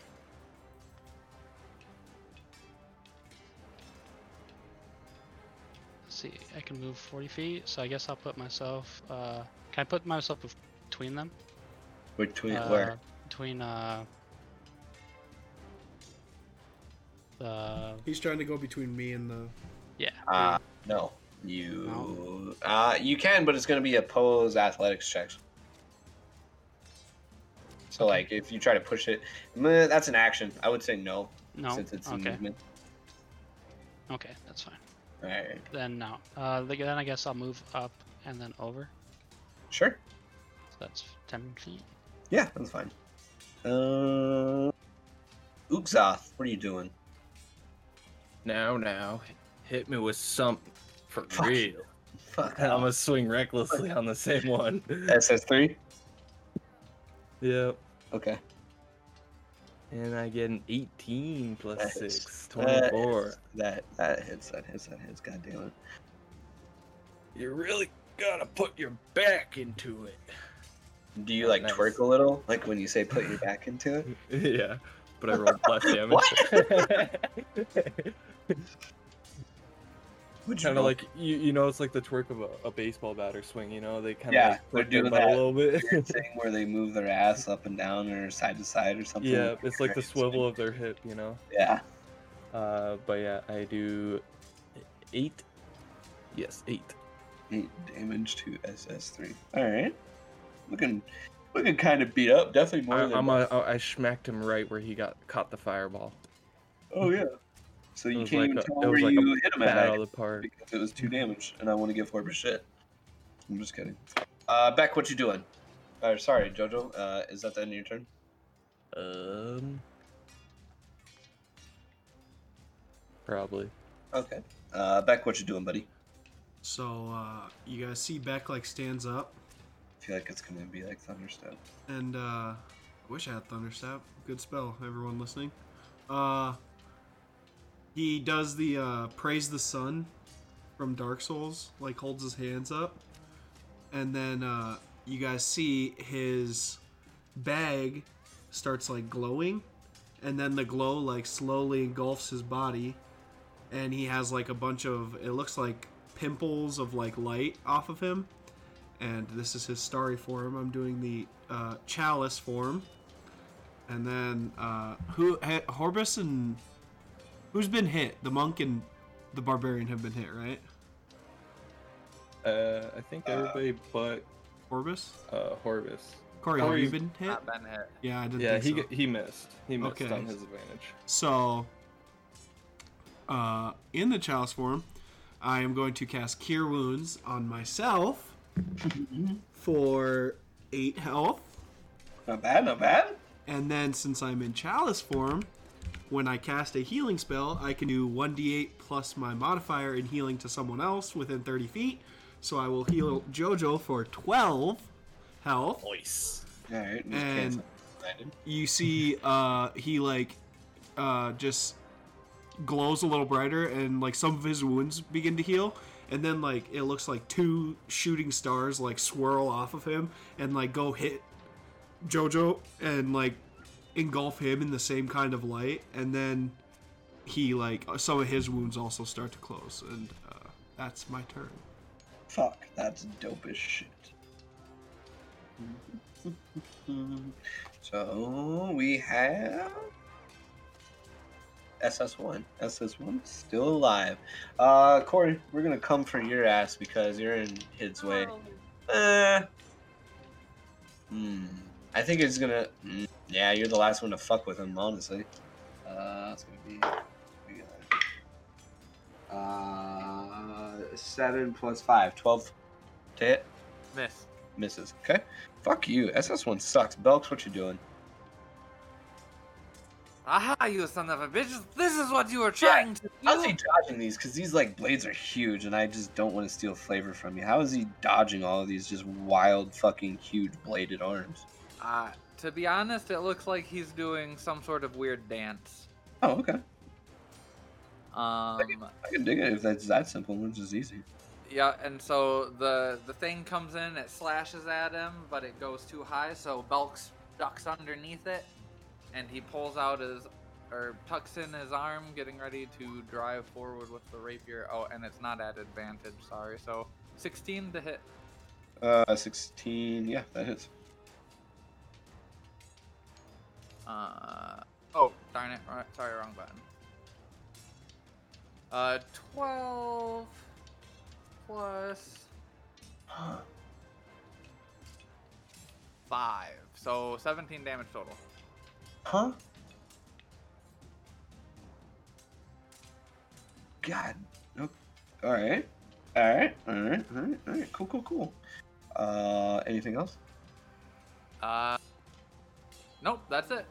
Speaker 6: let's see, I can move 40 feet, so I guess I'll put myself. Uh, can I put myself between them?
Speaker 5: Between
Speaker 6: Uh,
Speaker 5: where?
Speaker 6: Between uh. The
Speaker 2: He's trying to go between me and the.
Speaker 6: Yeah.
Speaker 5: Uh, no. You uh, you can, but it's going to be opposed athletics checks. So
Speaker 6: Okay.
Speaker 5: like, if you try to push it, meh, that's an action. I would say no,
Speaker 6: no.
Speaker 5: since it's a
Speaker 6: okay.
Speaker 5: movement.
Speaker 6: Okay, that's fine.
Speaker 5: All right,
Speaker 6: Then no. Uh, then I guess I'll move up and then over.
Speaker 5: sure.
Speaker 6: So that's 10 feet.
Speaker 5: Yeah, that's fine. Uh, Uxoth, what are you doing?
Speaker 1: Now, now, hit me with something for
Speaker 5: Fuck.
Speaker 1: real.
Speaker 5: Fuck.
Speaker 1: I'm gonna swing recklessly on the same one.
Speaker 5: SS three.
Speaker 1: Yep.
Speaker 5: Okay.
Speaker 1: And I get an 18 plus
Speaker 5: That
Speaker 1: 6,
Speaker 5: That
Speaker 1: 24.
Speaker 5: hits. That that hits. That hits. That hits. God damn it.
Speaker 1: You're really gotta put your back into it.
Speaker 5: Do you like
Speaker 1: nice.
Speaker 5: twerk a little? Like when you say put your back into it? *laughs*
Speaker 1: yeah, but I rolled less *laughs* damage. *laughs*
Speaker 5: Would
Speaker 1: kind of like you, you know, it's like the twerk of a, a baseball batter swing. You know, they kind of
Speaker 5: Yeah,
Speaker 1: like
Speaker 5: they're
Speaker 1: twerk
Speaker 5: doing that.
Speaker 1: a little bit.
Speaker 5: weird *laughs* thing where they move their ass up and down or side to side or something.
Speaker 1: yeah, it's like the
Speaker 5: Right,
Speaker 1: swivel of their hip. You know.
Speaker 5: Yeah.
Speaker 1: Uh, but yeah, I do eight. Yes, eight.
Speaker 5: Eight damage to SS3. All right. Looking, looking kind of beat up. Definitely more
Speaker 1: I,
Speaker 5: than.
Speaker 1: I'm a, I smacked him right where he got caught the fireball.
Speaker 5: oh yeah. So you can't
Speaker 1: like
Speaker 5: even
Speaker 1: a-
Speaker 5: tell
Speaker 1: it was
Speaker 5: where
Speaker 1: like a
Speaker 5: you hit him at
Speaker 1: Bat
Speaker 5: that
Speaker 1: out of the park.
Speaker 5: because it was two damage, and I want to give Horber shit. I'm just kidding. Uh, Beck, what you doing? Or sorry, Jojo. Uh, is that the end of your turn?
Speaker 1: Um, probably.
Speaker 5: Okay. Uh, Beck, what you doing, buddy?
Speaker 2: So uh, you guys see Beck like stands up,
Speaker 5: I feel like it's gonna be like Thunderstep.
Speaker 2: and uh, I wish I had Thunderstep. Good spell, everyone listening. Uh, he does the uh, praise the sun from Dark Souls, like holds his hands up, and then uh, you guys see his bag starts like glowing, and then the glow like slowly engulfs his body, and he has like a bunch of it looks like pimples of like light off of him. And this is his starry form. I'm doing the uh, chalice form, and then uh, who Horbus and who's been hit? The monk and the barbarian have been hit, right?
Speaker 1: Uh, I think
Speaker 5: Uh,
Speaker 1: everybody but
Speaker 2: Horbus,
Speaker 1: uh Horbus.
Speaker 2: Corey,
Speaker 1: Corey-
Speaker 2: have you been hit?
Speaker 3: Not been hit.
Speaker 2: Yeah, I didn't.
Speaker 1: Yeah,
Speaker 2: think
Speaker 1: he
Speaker 2: so.
Speaker 1: he missed. He missed
Speaker 2: Okay.
Speaker 1: on his advantage.
Speaker 2: So, uh, in the chalice form, I am going to cast Cure Wounds on myself *laughs* for eight health.
Speaker 5: Not bad, not bad.
Speaker 2: And then since I'm in chalice form, when I cast a healing spell, I can do 1d8 plus my modifier in healing to someone else within 30 feet. So I will heal Jojo for 12 health.
Speaker 1: Nice.
Speaker 5: All right.
Speaker 2: And-
Speaker 5: cancel.
Speaker 2: You see, uh, he like, uh, just glows a little brighter, and like some of his wounds begin to heal. And then like it looks like two shooting stars like swirl off of him and like go hit Jojo and like engulf him in the same kind of light. And then he like some of his wounds also start to close, and uh, that's my turn.
Speaker 5: Fuck, that's dope as shit. *laughs* so we have SS1. SS1 still alive. Uh, Corey, we're gonna come for your ass because you're in his way. Uh, hmm. I think it's gonna. mm, yeah, you're the last one to fuck with him, honestly. Uh, it's gonna be. we got, Uh, seven plus five. Twelve. To hit.
Speaker 3: Miss.
Speaker 5: Misses. Okay. Fuck you. SS1 sucks. Belks, what you doing?
Speaker 3: Aha, you son of a bitch! This is what you were trying to
Speaker 5: How's he dodging these? Because these like blades are huge, and I just don't want to steal flavor from you. How is he dodging all of these just wild, fucking huge bladed arms?
Speaker 3: Uh, to be honest, it looks like he's doing some sort of weird dance.
Speaker 5: Oh, okay.
Speaker 3: Um,
Speaker 5: I can dig it if that's that simple. It's just easy.
Speaker 3: yeah, and so the the thing comes in, it slashes at him, but it goes too high, so Belks ducks underneath it, and he pulls out his or tucks in his arm, getting ready to drive forward with the rapier. Oh, and it's not at advantage. Sorry. So 16 to hit.
Speaker 5: Uh, 16. Yeah, that hits.
Speaker 3: Uh, oh, darn it. Right, sorry, wrong button. Uh, 12 plus *gasps* 5. So 17 damage total.
Speaker 5: Huh? God. Nope. All right. All right. All right. All right. All right. Cool. Cool. Cool. Uh, anything else?
Speaker 3: Uh, nope, that's it.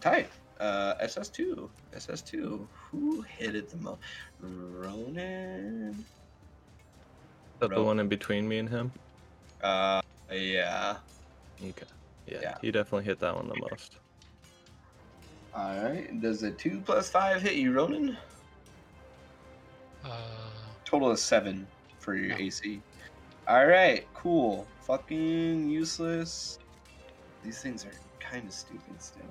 Speaker 5: Tight. Uh, SS2. SS2. Who hit it the most? Ronan.
Speaker 1: Is that the one in between me and him?
Speaker 5: Uh, yeah.
Speaker 1: Okay. Yeah,
Speaker 5: Yeah.
Speaker 1: he definitely hit that one the most.
Speaker 5: All right. Does a two plus five hit you, Ronan?
Speaker 6: Uh,
Speaker 5: Total is seven for your
Speaker 6: No.
Speaker 5: AC. All right, cool. Fucking useless. These things are kind of stupid still.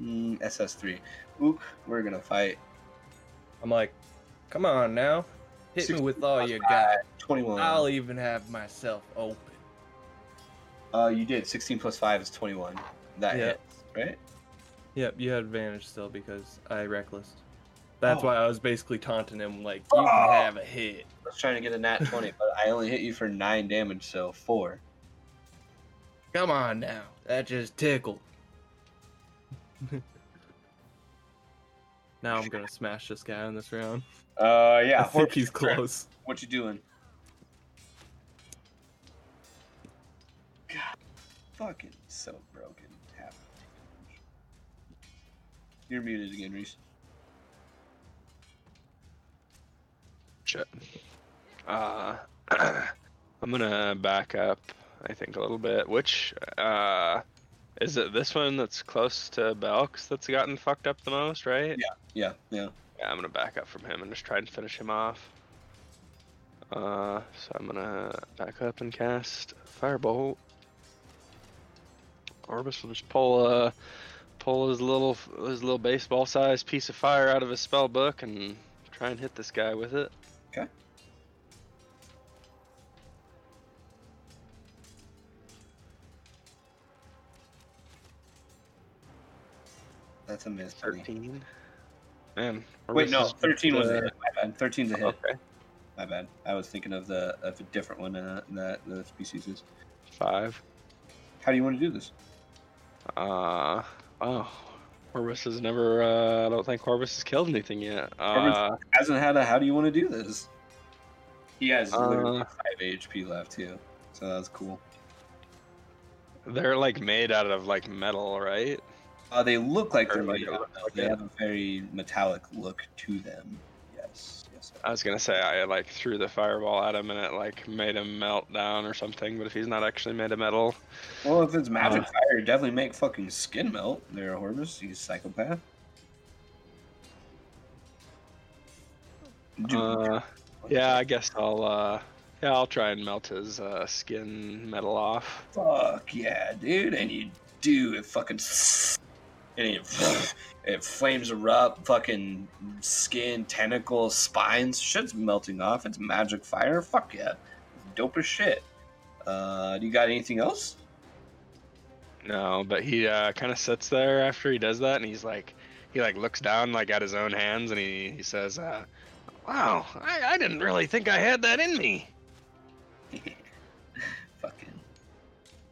Speaker 5: Mm, SS3. Ook, we're gonna fight.
Speaker 1: I'm like, come on now, hit me with all you
Speaker 5: 16
Speaker 1: got.
Speaker 5: 21.
Speaker 1: I'll even have myself open.
Speaker 5: Uh, you did 16 plus 5 is 21. That
Speaker 1: Yeah.
Speaker 5: hits, right?
Speaker 1: Yep, you had advantage still because I reckless. That's
Speaker 5: Oh.
Speaker 1: why I was basically taunting him like, you
Speaker 5: Oh.
Speaker 1: can have a hit.
Speaker 5: I was trying to get a nat 20, but I only hit you for 9 damage, so 4.
Speaker 1: Come on now, that just tickled. *laughs* now I'm gonna smash this guy in this round.
Speaker 5: Uh, yeah.
Speaker 1: I think he's close.
Speaker 5: What you doing? God, fucking so broken. Half. You're muted again, Reese.
Speaker 4: Shit. Uh, *clears throat* I'm gonna back up. I think a little bit. Which uh, is it? This one that's close to Belks that's gotten fucked up the most, right?
Speaker 5: Yeah, yeah.
Speaker 4: Yeah, I'm gonna back up from him and just try and finish him off. Uh, so I'm gonna back up and cast Firebolt. Horbus will just pull uh pull his little his little baseball sized piece of fire out of his spell book and try and hit this guy with it.
Speaker 5: Okay. That's a miss.
Speaker 4: Thirteen. Man.
Speaker 5: Wait, no, 13 was a hit. My bad. 13's a hit.
Speaker 4: Okay.
Speaker 5: My bad. I was thinking of the of a different one uh, that the species is.
Speaker 4: Five.
Speaker 5: How do you want to do this?
Speaker 4: Uh oh. Horbus has never uh I don't think Horbus has killed anything yet. Uh
Speaker 5: Hasn't had a. How do you want to do this? He has literally
Speaker 4: Uh,
Speaker 5: five HP left too, so that's cool.
Speaker 4: they're like made out of like metal, right?
Speaker 5: Uh, they look like they're made out of metal. They have a very metallic look to them. Yes, yes.
Speaker 4: I was gonna say I like threw the fireball at him and it like made him melt down or something, but if he's not actually made of metal,
Speaker 5: Well, if it's magic
Speaker 4: Uh.
Speaker 5: fire, definitely make fucking skin melt. There, Horbus, you psychopath. Dude,
Speaker 4: uh, yeah, I guess I'll uh, yeah, I'll try and melt his uh, skin metal off.
Speaker 5: Fuck yeah, dude. And you do it fucking and it, *sighs* it flames erupt, fucking skin, tentacles, spines, shit's melting off. It's magic fire. Fuck yeah. Dope as shit. Uh do you got anything else?
Speaker 4: No, but he uh, kind of sits there after he does that, and he's like, he like looks down like at his own hands, and he he says, uh, "Wow, I, I didn't really think I had that in me." *laughs*
Speaker 5: fucking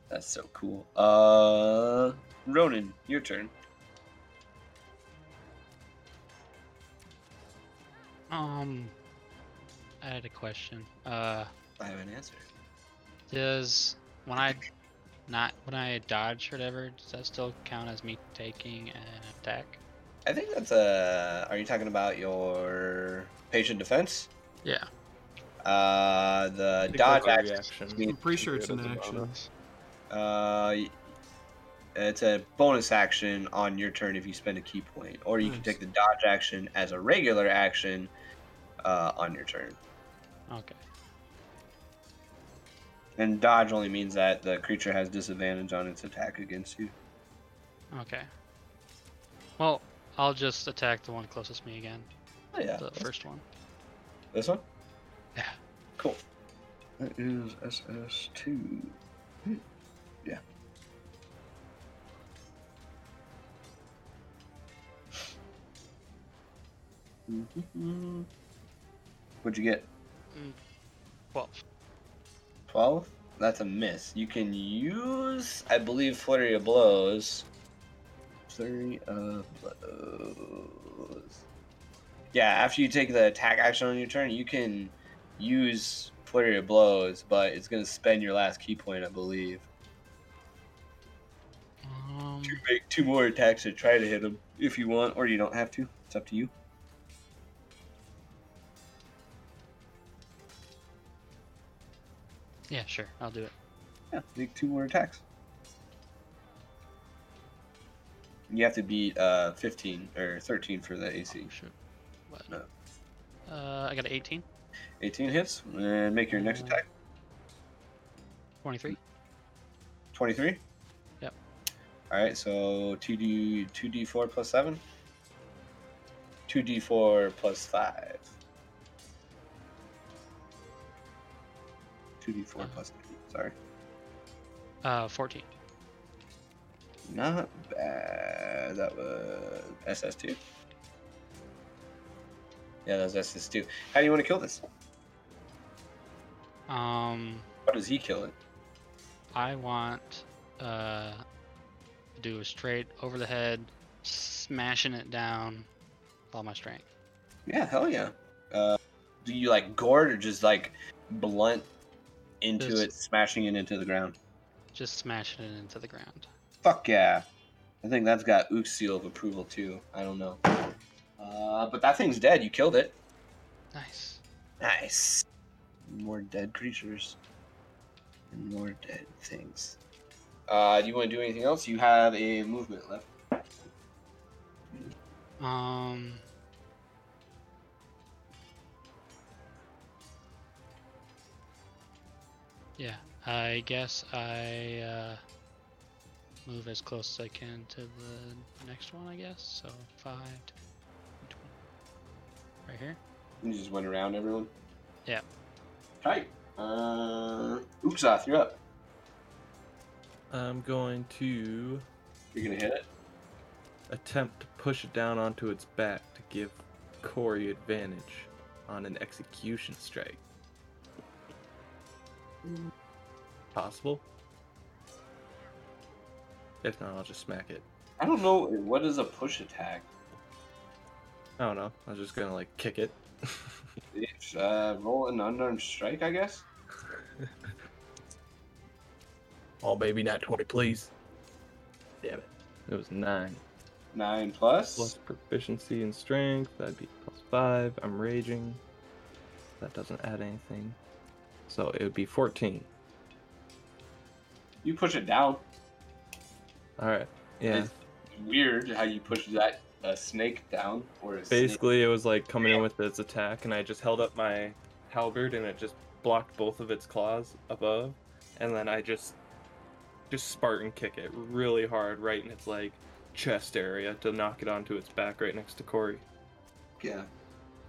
Speaker 5: That's so cool. Uh Ronan, your turn.
Speaker 6: Um, I had a question. Uh,
Speaker 5: I have an answer.
Speaker 6: does when I not when I dodge or whatever, does that still count as me taking an attack?
Speaker 5: I think that's a. Are you talking about your patient defense?
Speaker 6: Yeah.
Speaker 5: Uh, the dodge action.
Speaker 1: reaction.
Speaker 2: I'm pretty sure it's an action.
Speaker 5: Uh, it's a bonus action on your turn if you spend a ki point, or you can take the dodge action as a regular action uh, on your turn.
Speaker 6: Okay.
Speaker 5: And dodge only means that the creature has disadvantage on its attack against you.
Speaker 6: Okay. Well, I'll just attack the one closest to me again.
Speaker 5: Oh, yeah,
Speaker 6: the first one.
Speaker 5: this one.
Speaker 6: Yeah.
Speaker 5: Cool. That is SS two. Yeah. Mm-hmm. What'd you get?
Speaker 6: Well,
Speaker 5: 12? That's a miss. You can use, I believe, Flurry of Blows. Flurry of Blows. Yeah, after you take the attack action on your turn, you can use Flurry of Blows, but it's going to spend your last ki point, I believe.
Speaker 6: um,
Speaker 5: make two more attacks to try to hit him if you want, or you don't have to. It's up to you.
Speaker 6: Yeah, sure, I'll do it.
Speaker 5: Yeah, make two more attacks. You have to beat uh, 15 or 13 for the AC.
Speaker 6: Oh, shoot. What?
Speaker 5: No.
Speaker 6: Uh, I got an 18.
Speaker 5: 18 hits, and make your next
Speaker 6: Uh,
Speaker 5: attack.
Speaker 6: 23.
Speaker 5: 23?
Speaker 6: Yep.
Speaker 5: All right, so 2d 2d4 plus 7. 2d4 plus 5. 2d4 plus 3. Sorry.
Speaker 6: Uh, 14.
Speaker 5: Not bad. That was SS2. Yeah, that was SS2. How do you want to kill this?
Speaker 6: Um,
Speaker 5: How does he kill it?
Speaker 6: I want uh to do a straight over the head, smashing it down with all my strength.
Speaker 5: Yeah, hell yeah. Uh, do you like gourd or just like blunt into
Speaker 6: Just-
Speaker 5: it, smashing it into the ground?
Speaker 6: Just smashing it into the ground.
Speaker 5: Fuck yeah. I think that's got Ook seal of approval too. I don't know. Uh, but that thing's dead. You killed it.
Speaker 6: Nice.
Speaker 5: Nice. More dead creatures. And more dead things. Uh, do you want to do anything else? You have a movement left.
Speaker 6: Um. Yeah, I guess I uh, move as close as I can to the next one. I guess so. Five, 10, 20. right here.
Speaker 5: You just went around everyone.
Speaker 6: Yeah.
Speaker 5: Tight. Uh, Uxoth, you're up.
Speaker 1: I'm going to
Speaker 5: You're gonna hit it.
Speaker 1: attempt to push it down onto its back to give Corey advantage on an execution strike. Possible? If not, I'll just smack it.
Speaker 5: I don't know what is a push attack.
Speaker 1: I don't know. I was just gonna like kick it. *laughs*
Speaker 5: It's, uh, roll an unarmed strike, I guess. *laughs*
Speaker 1: oh baby, not twenty, please. Damn it. It was nine.
Speaker 5: Nine plus.
Speaker 1: Plus proficiency in strength, that'd be plus five. I'm raging. That doesn't add anything. So it would be 14.
Speaker 5: You push it down.
Speaker 1: Alright. Yeah.
Speaker 5: It's weird how you push that a snake down or a snake.
Speaker 1: Basically, it was like coming in with its attack, and I just held up my halberd, and it just blocked both of its claws above, and then I just just Spartan kick it really hard right in its like chest area to knock it onto its back right next to Corey.
Speaker 5: Yeah.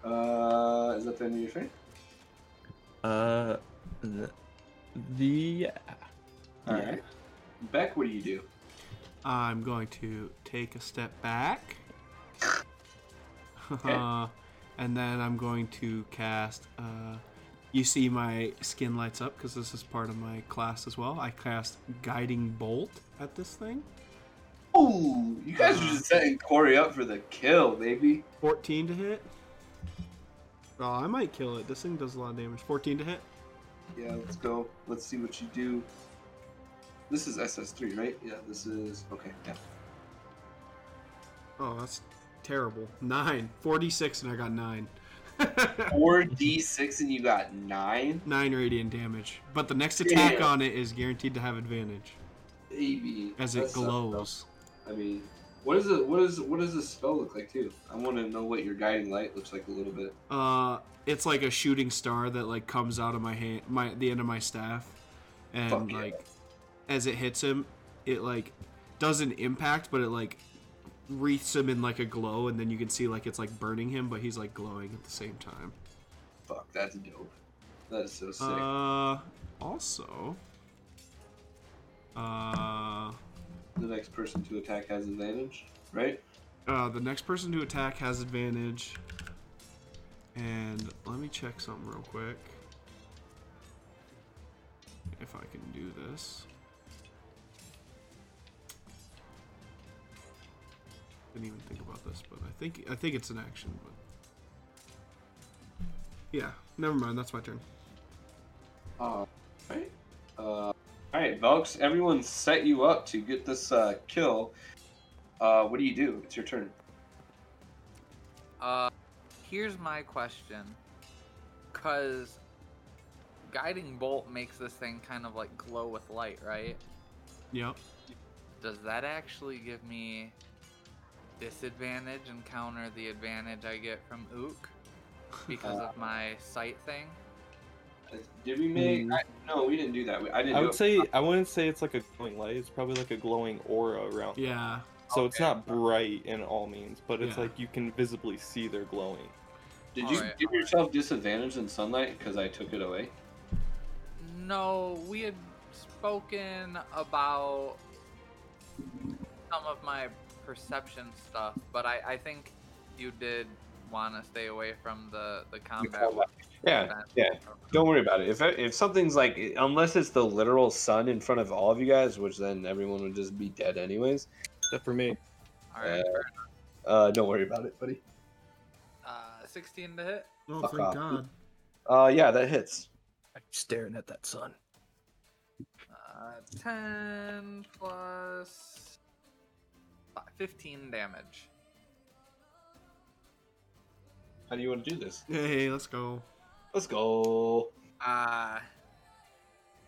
Speaker 5: Uh, is that the end of your turn?
Speaker 1: Uh, th- the yeah.
Speaker 5: All
Speaker 1: Yeah.
Speaker 5: right. Beck, what do you do?
Speaker 2: I'm going to take a step back.
Speaker 5: Okay. *laughs*
Speaker 2: Uh, and then I'm going to cast. Uh, you see my skin lights up because this is part of my class as well. I cast Guiding Bolt at this thing.
Speaker 5: Oh, you guys are just setting Corey up for the kill, baby.
Speaker 2: 14 to hit. Oh, I might kill it. This thing does a lot of damage. 14 to hit.
Speaker 5: Yeah, let's go. Let's see what you do. This is SS3, right? Yeah, this is okay. Yeah.
Speaker 2: Oh, that's terrible. 9. 46 and I got 9. *laughs*
Speaker 5: Four D six and you got nine.
Speaker 2: 9 radiant damage. But the next attack
Speaker 5: Damn.
Speaker 2: on it is guaranteed to have advantage
Speaker 5: Baby.
Speaker 2: as it glows.
Speaker 5: I mean, what is it? What is what does this spell look like too? I want to know what your guiding light looks like a little bit.
Speaker 2: Uh, it's like a shooting star that like comes out of my hand, my the end of my staff, and
Speaker 5: Fuck yeah.
Speaker 2: like as it hits him, it like doesn't impact, but it like wreaths him in like a glow, and then you can see like it's like burning him, but he's like glowing at the same time.
Speaker 5: Fuck, that's dope. That is so sick.
Speaker 2: Uh, also, uh,
Speaker 5: the next person to attack has advantage, right?
Speaker 2: uh, the next person to attack has advantage. And let me check something real quick. If I can do this. Didn't even think about this, but I think I think it's an action, but yeah, never mind. That's my turn.
Speaker 5: Uh, right. Uh, all right, Velks. Everyone set you up to get this uh, kill. Uh, what do you do? It's your turn.
Speaker 3: Uh, here's my question. Cause guiding bolt makes this thing kind of like glow with light, right?
Speaker 2: Yep.
Speaker 3: Does that actually give me disadvantage and counter the advantage I get from Ook because of my sight thing?
Speaker 5: Did we make?
Speaker 1: Mm.
Speaker 5: I, no, we didn't do that. We, I didn't.
Speaker 1: I
Speaker 5: do
Speaker 1: would
Speaker 5: it.
Speaker 1: say I wouldn't say it's like a glowing light. It's probably like a glowing aura around.
Speaker 2: Yeah.
Speaker 1: So it's not bright in all means, but it's
Speaker 2: Yeah.
Speaker 1: like you can visibly see they're glowing.
Speaker 5: Did you
Speaker 3: Alright,
Speaker 5: give yourself disadvantage in sunlight because I took it away?
Speaker 3: No, we had spoken about some of my perception stuff, but I, I think you did want to stay away from the the combat.
Speaker 5: combat. Yeah, yeah. Don't worry about it. If if something's like, unless it's the literal sun in front of all of you guys, which then everyone would just be dead anyways.
Speaker 1: Except for me.
Speaker 3: All right,
Speaker 5: Uh, don't worry about it, buddy.
Speaker 3: uh, 16 to hit.
Speaker 2: Oh,
Speaker 5: Fuck
Speaker 2: thank
Speaker 5: off.
Speaker 2: God.
Speaker 5: Uh, yeah, that hits.
Speaker 1: I'm staring at that sun.
Speaker 3: Uh, 10 plus 15 damage.
Speaker 5: How do you want to do this?
Speaker 2: Hey, let's go.
Speaker 5: Let's go.
Speaker 3: Uh,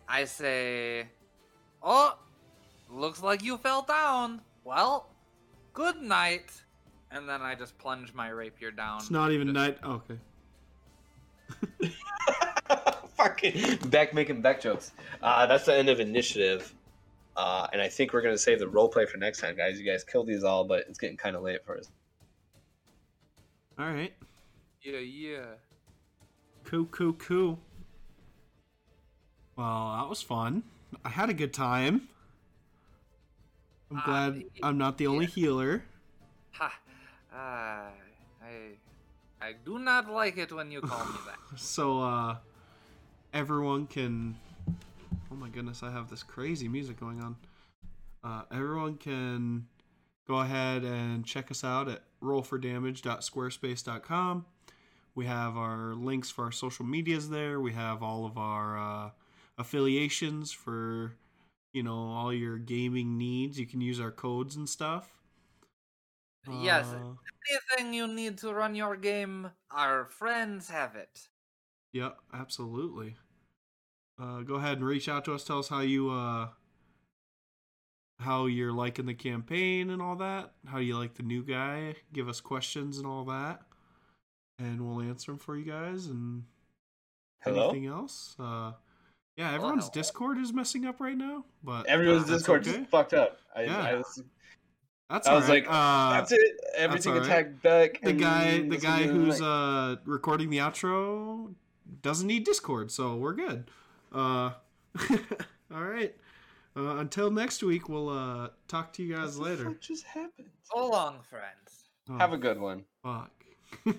Speaker 3: I say, oh, looks like you fell down. Well, good night. And then I just plunge my rapier down.
Speaker 2: It's not even
Speaker 3: Just-
Speaker 2: night. oh, okay. *laughs*
Speaker 5: Fucking Beck making back jokes. Uh, that's the end of initiative. Uh, and I think we're gonna save the roleplay for next time, guys. You guys killed these all, but it's getting kind of late for us.
Speaker 2: All right.
Speaker 3: Yeah, yeah.
Speaker 2: Cool, cool, cool. Well, that was fun. I had a good time. I'm
Speaker 3: Uh,
Speaker 2: glad
Speaker 3: y-
Speaker 2: I'm not the only healer.
Speaker 3: Ha. Uh, I, I do not like it when you call me *sighs* that.
Speaker 2: So, uh, everyone can. Oh my goodness, I have this crazy music going on. Uh, everyone can go ahead and check us out at rollfordamage.squarespace.com. We have our links for our social medias there. We have all of our uh, affiliations for, you know, all your gaming needs. You can use our codes and stuff.
Speaker 3: Yes.
Speaker 2: Uh,
Speaker 3: Anything you need to run your game, our friends have it.
Speaker 2: Yeah, absolutely. Uh, go ahead and reach out to us. Tell us how you uh, how you're liking the campaign and all that. How you like the new guy. Give us questions and all that, and we'll answer them for you guys. And
Speaker 5: Hello.
Speaker 2: anything else? Uh, yeah, everyone's
Speaker 3: hello.
Speaker 2: Discord is messing up right now, but
Speaker 5: Everyone's
Speaker 2: that's
Speaker 5: Discord
Speaker 2: okay.
Speaker 5: just fucked up. I,
Speaker 2: Yeah.
Speaker 5: I was,
Speaker 2: That's
Speaker 5: I was
Speaker 2: alright.
Speaker 5: like,
Speaker 2: uh,
Speaker 5: that's it. Everything
Speaker 2: alright.
Speaker 5: attacked Beck.
Speaker 2: the guy the guy who's
Speaker 5: that.
Speaker 2: uh recording the outro doesn't need discord so we're good uh *laughs* all right uh, until next week we'll uh talk to you guys
Speaker 5: the
Speaker 2: later
Speaker 5: What just happened?
Speaker 3: So long, friends.
Speaker 2: Oh,
Speaker 5: Have a good one.
Speaker 2: fuck *laughs*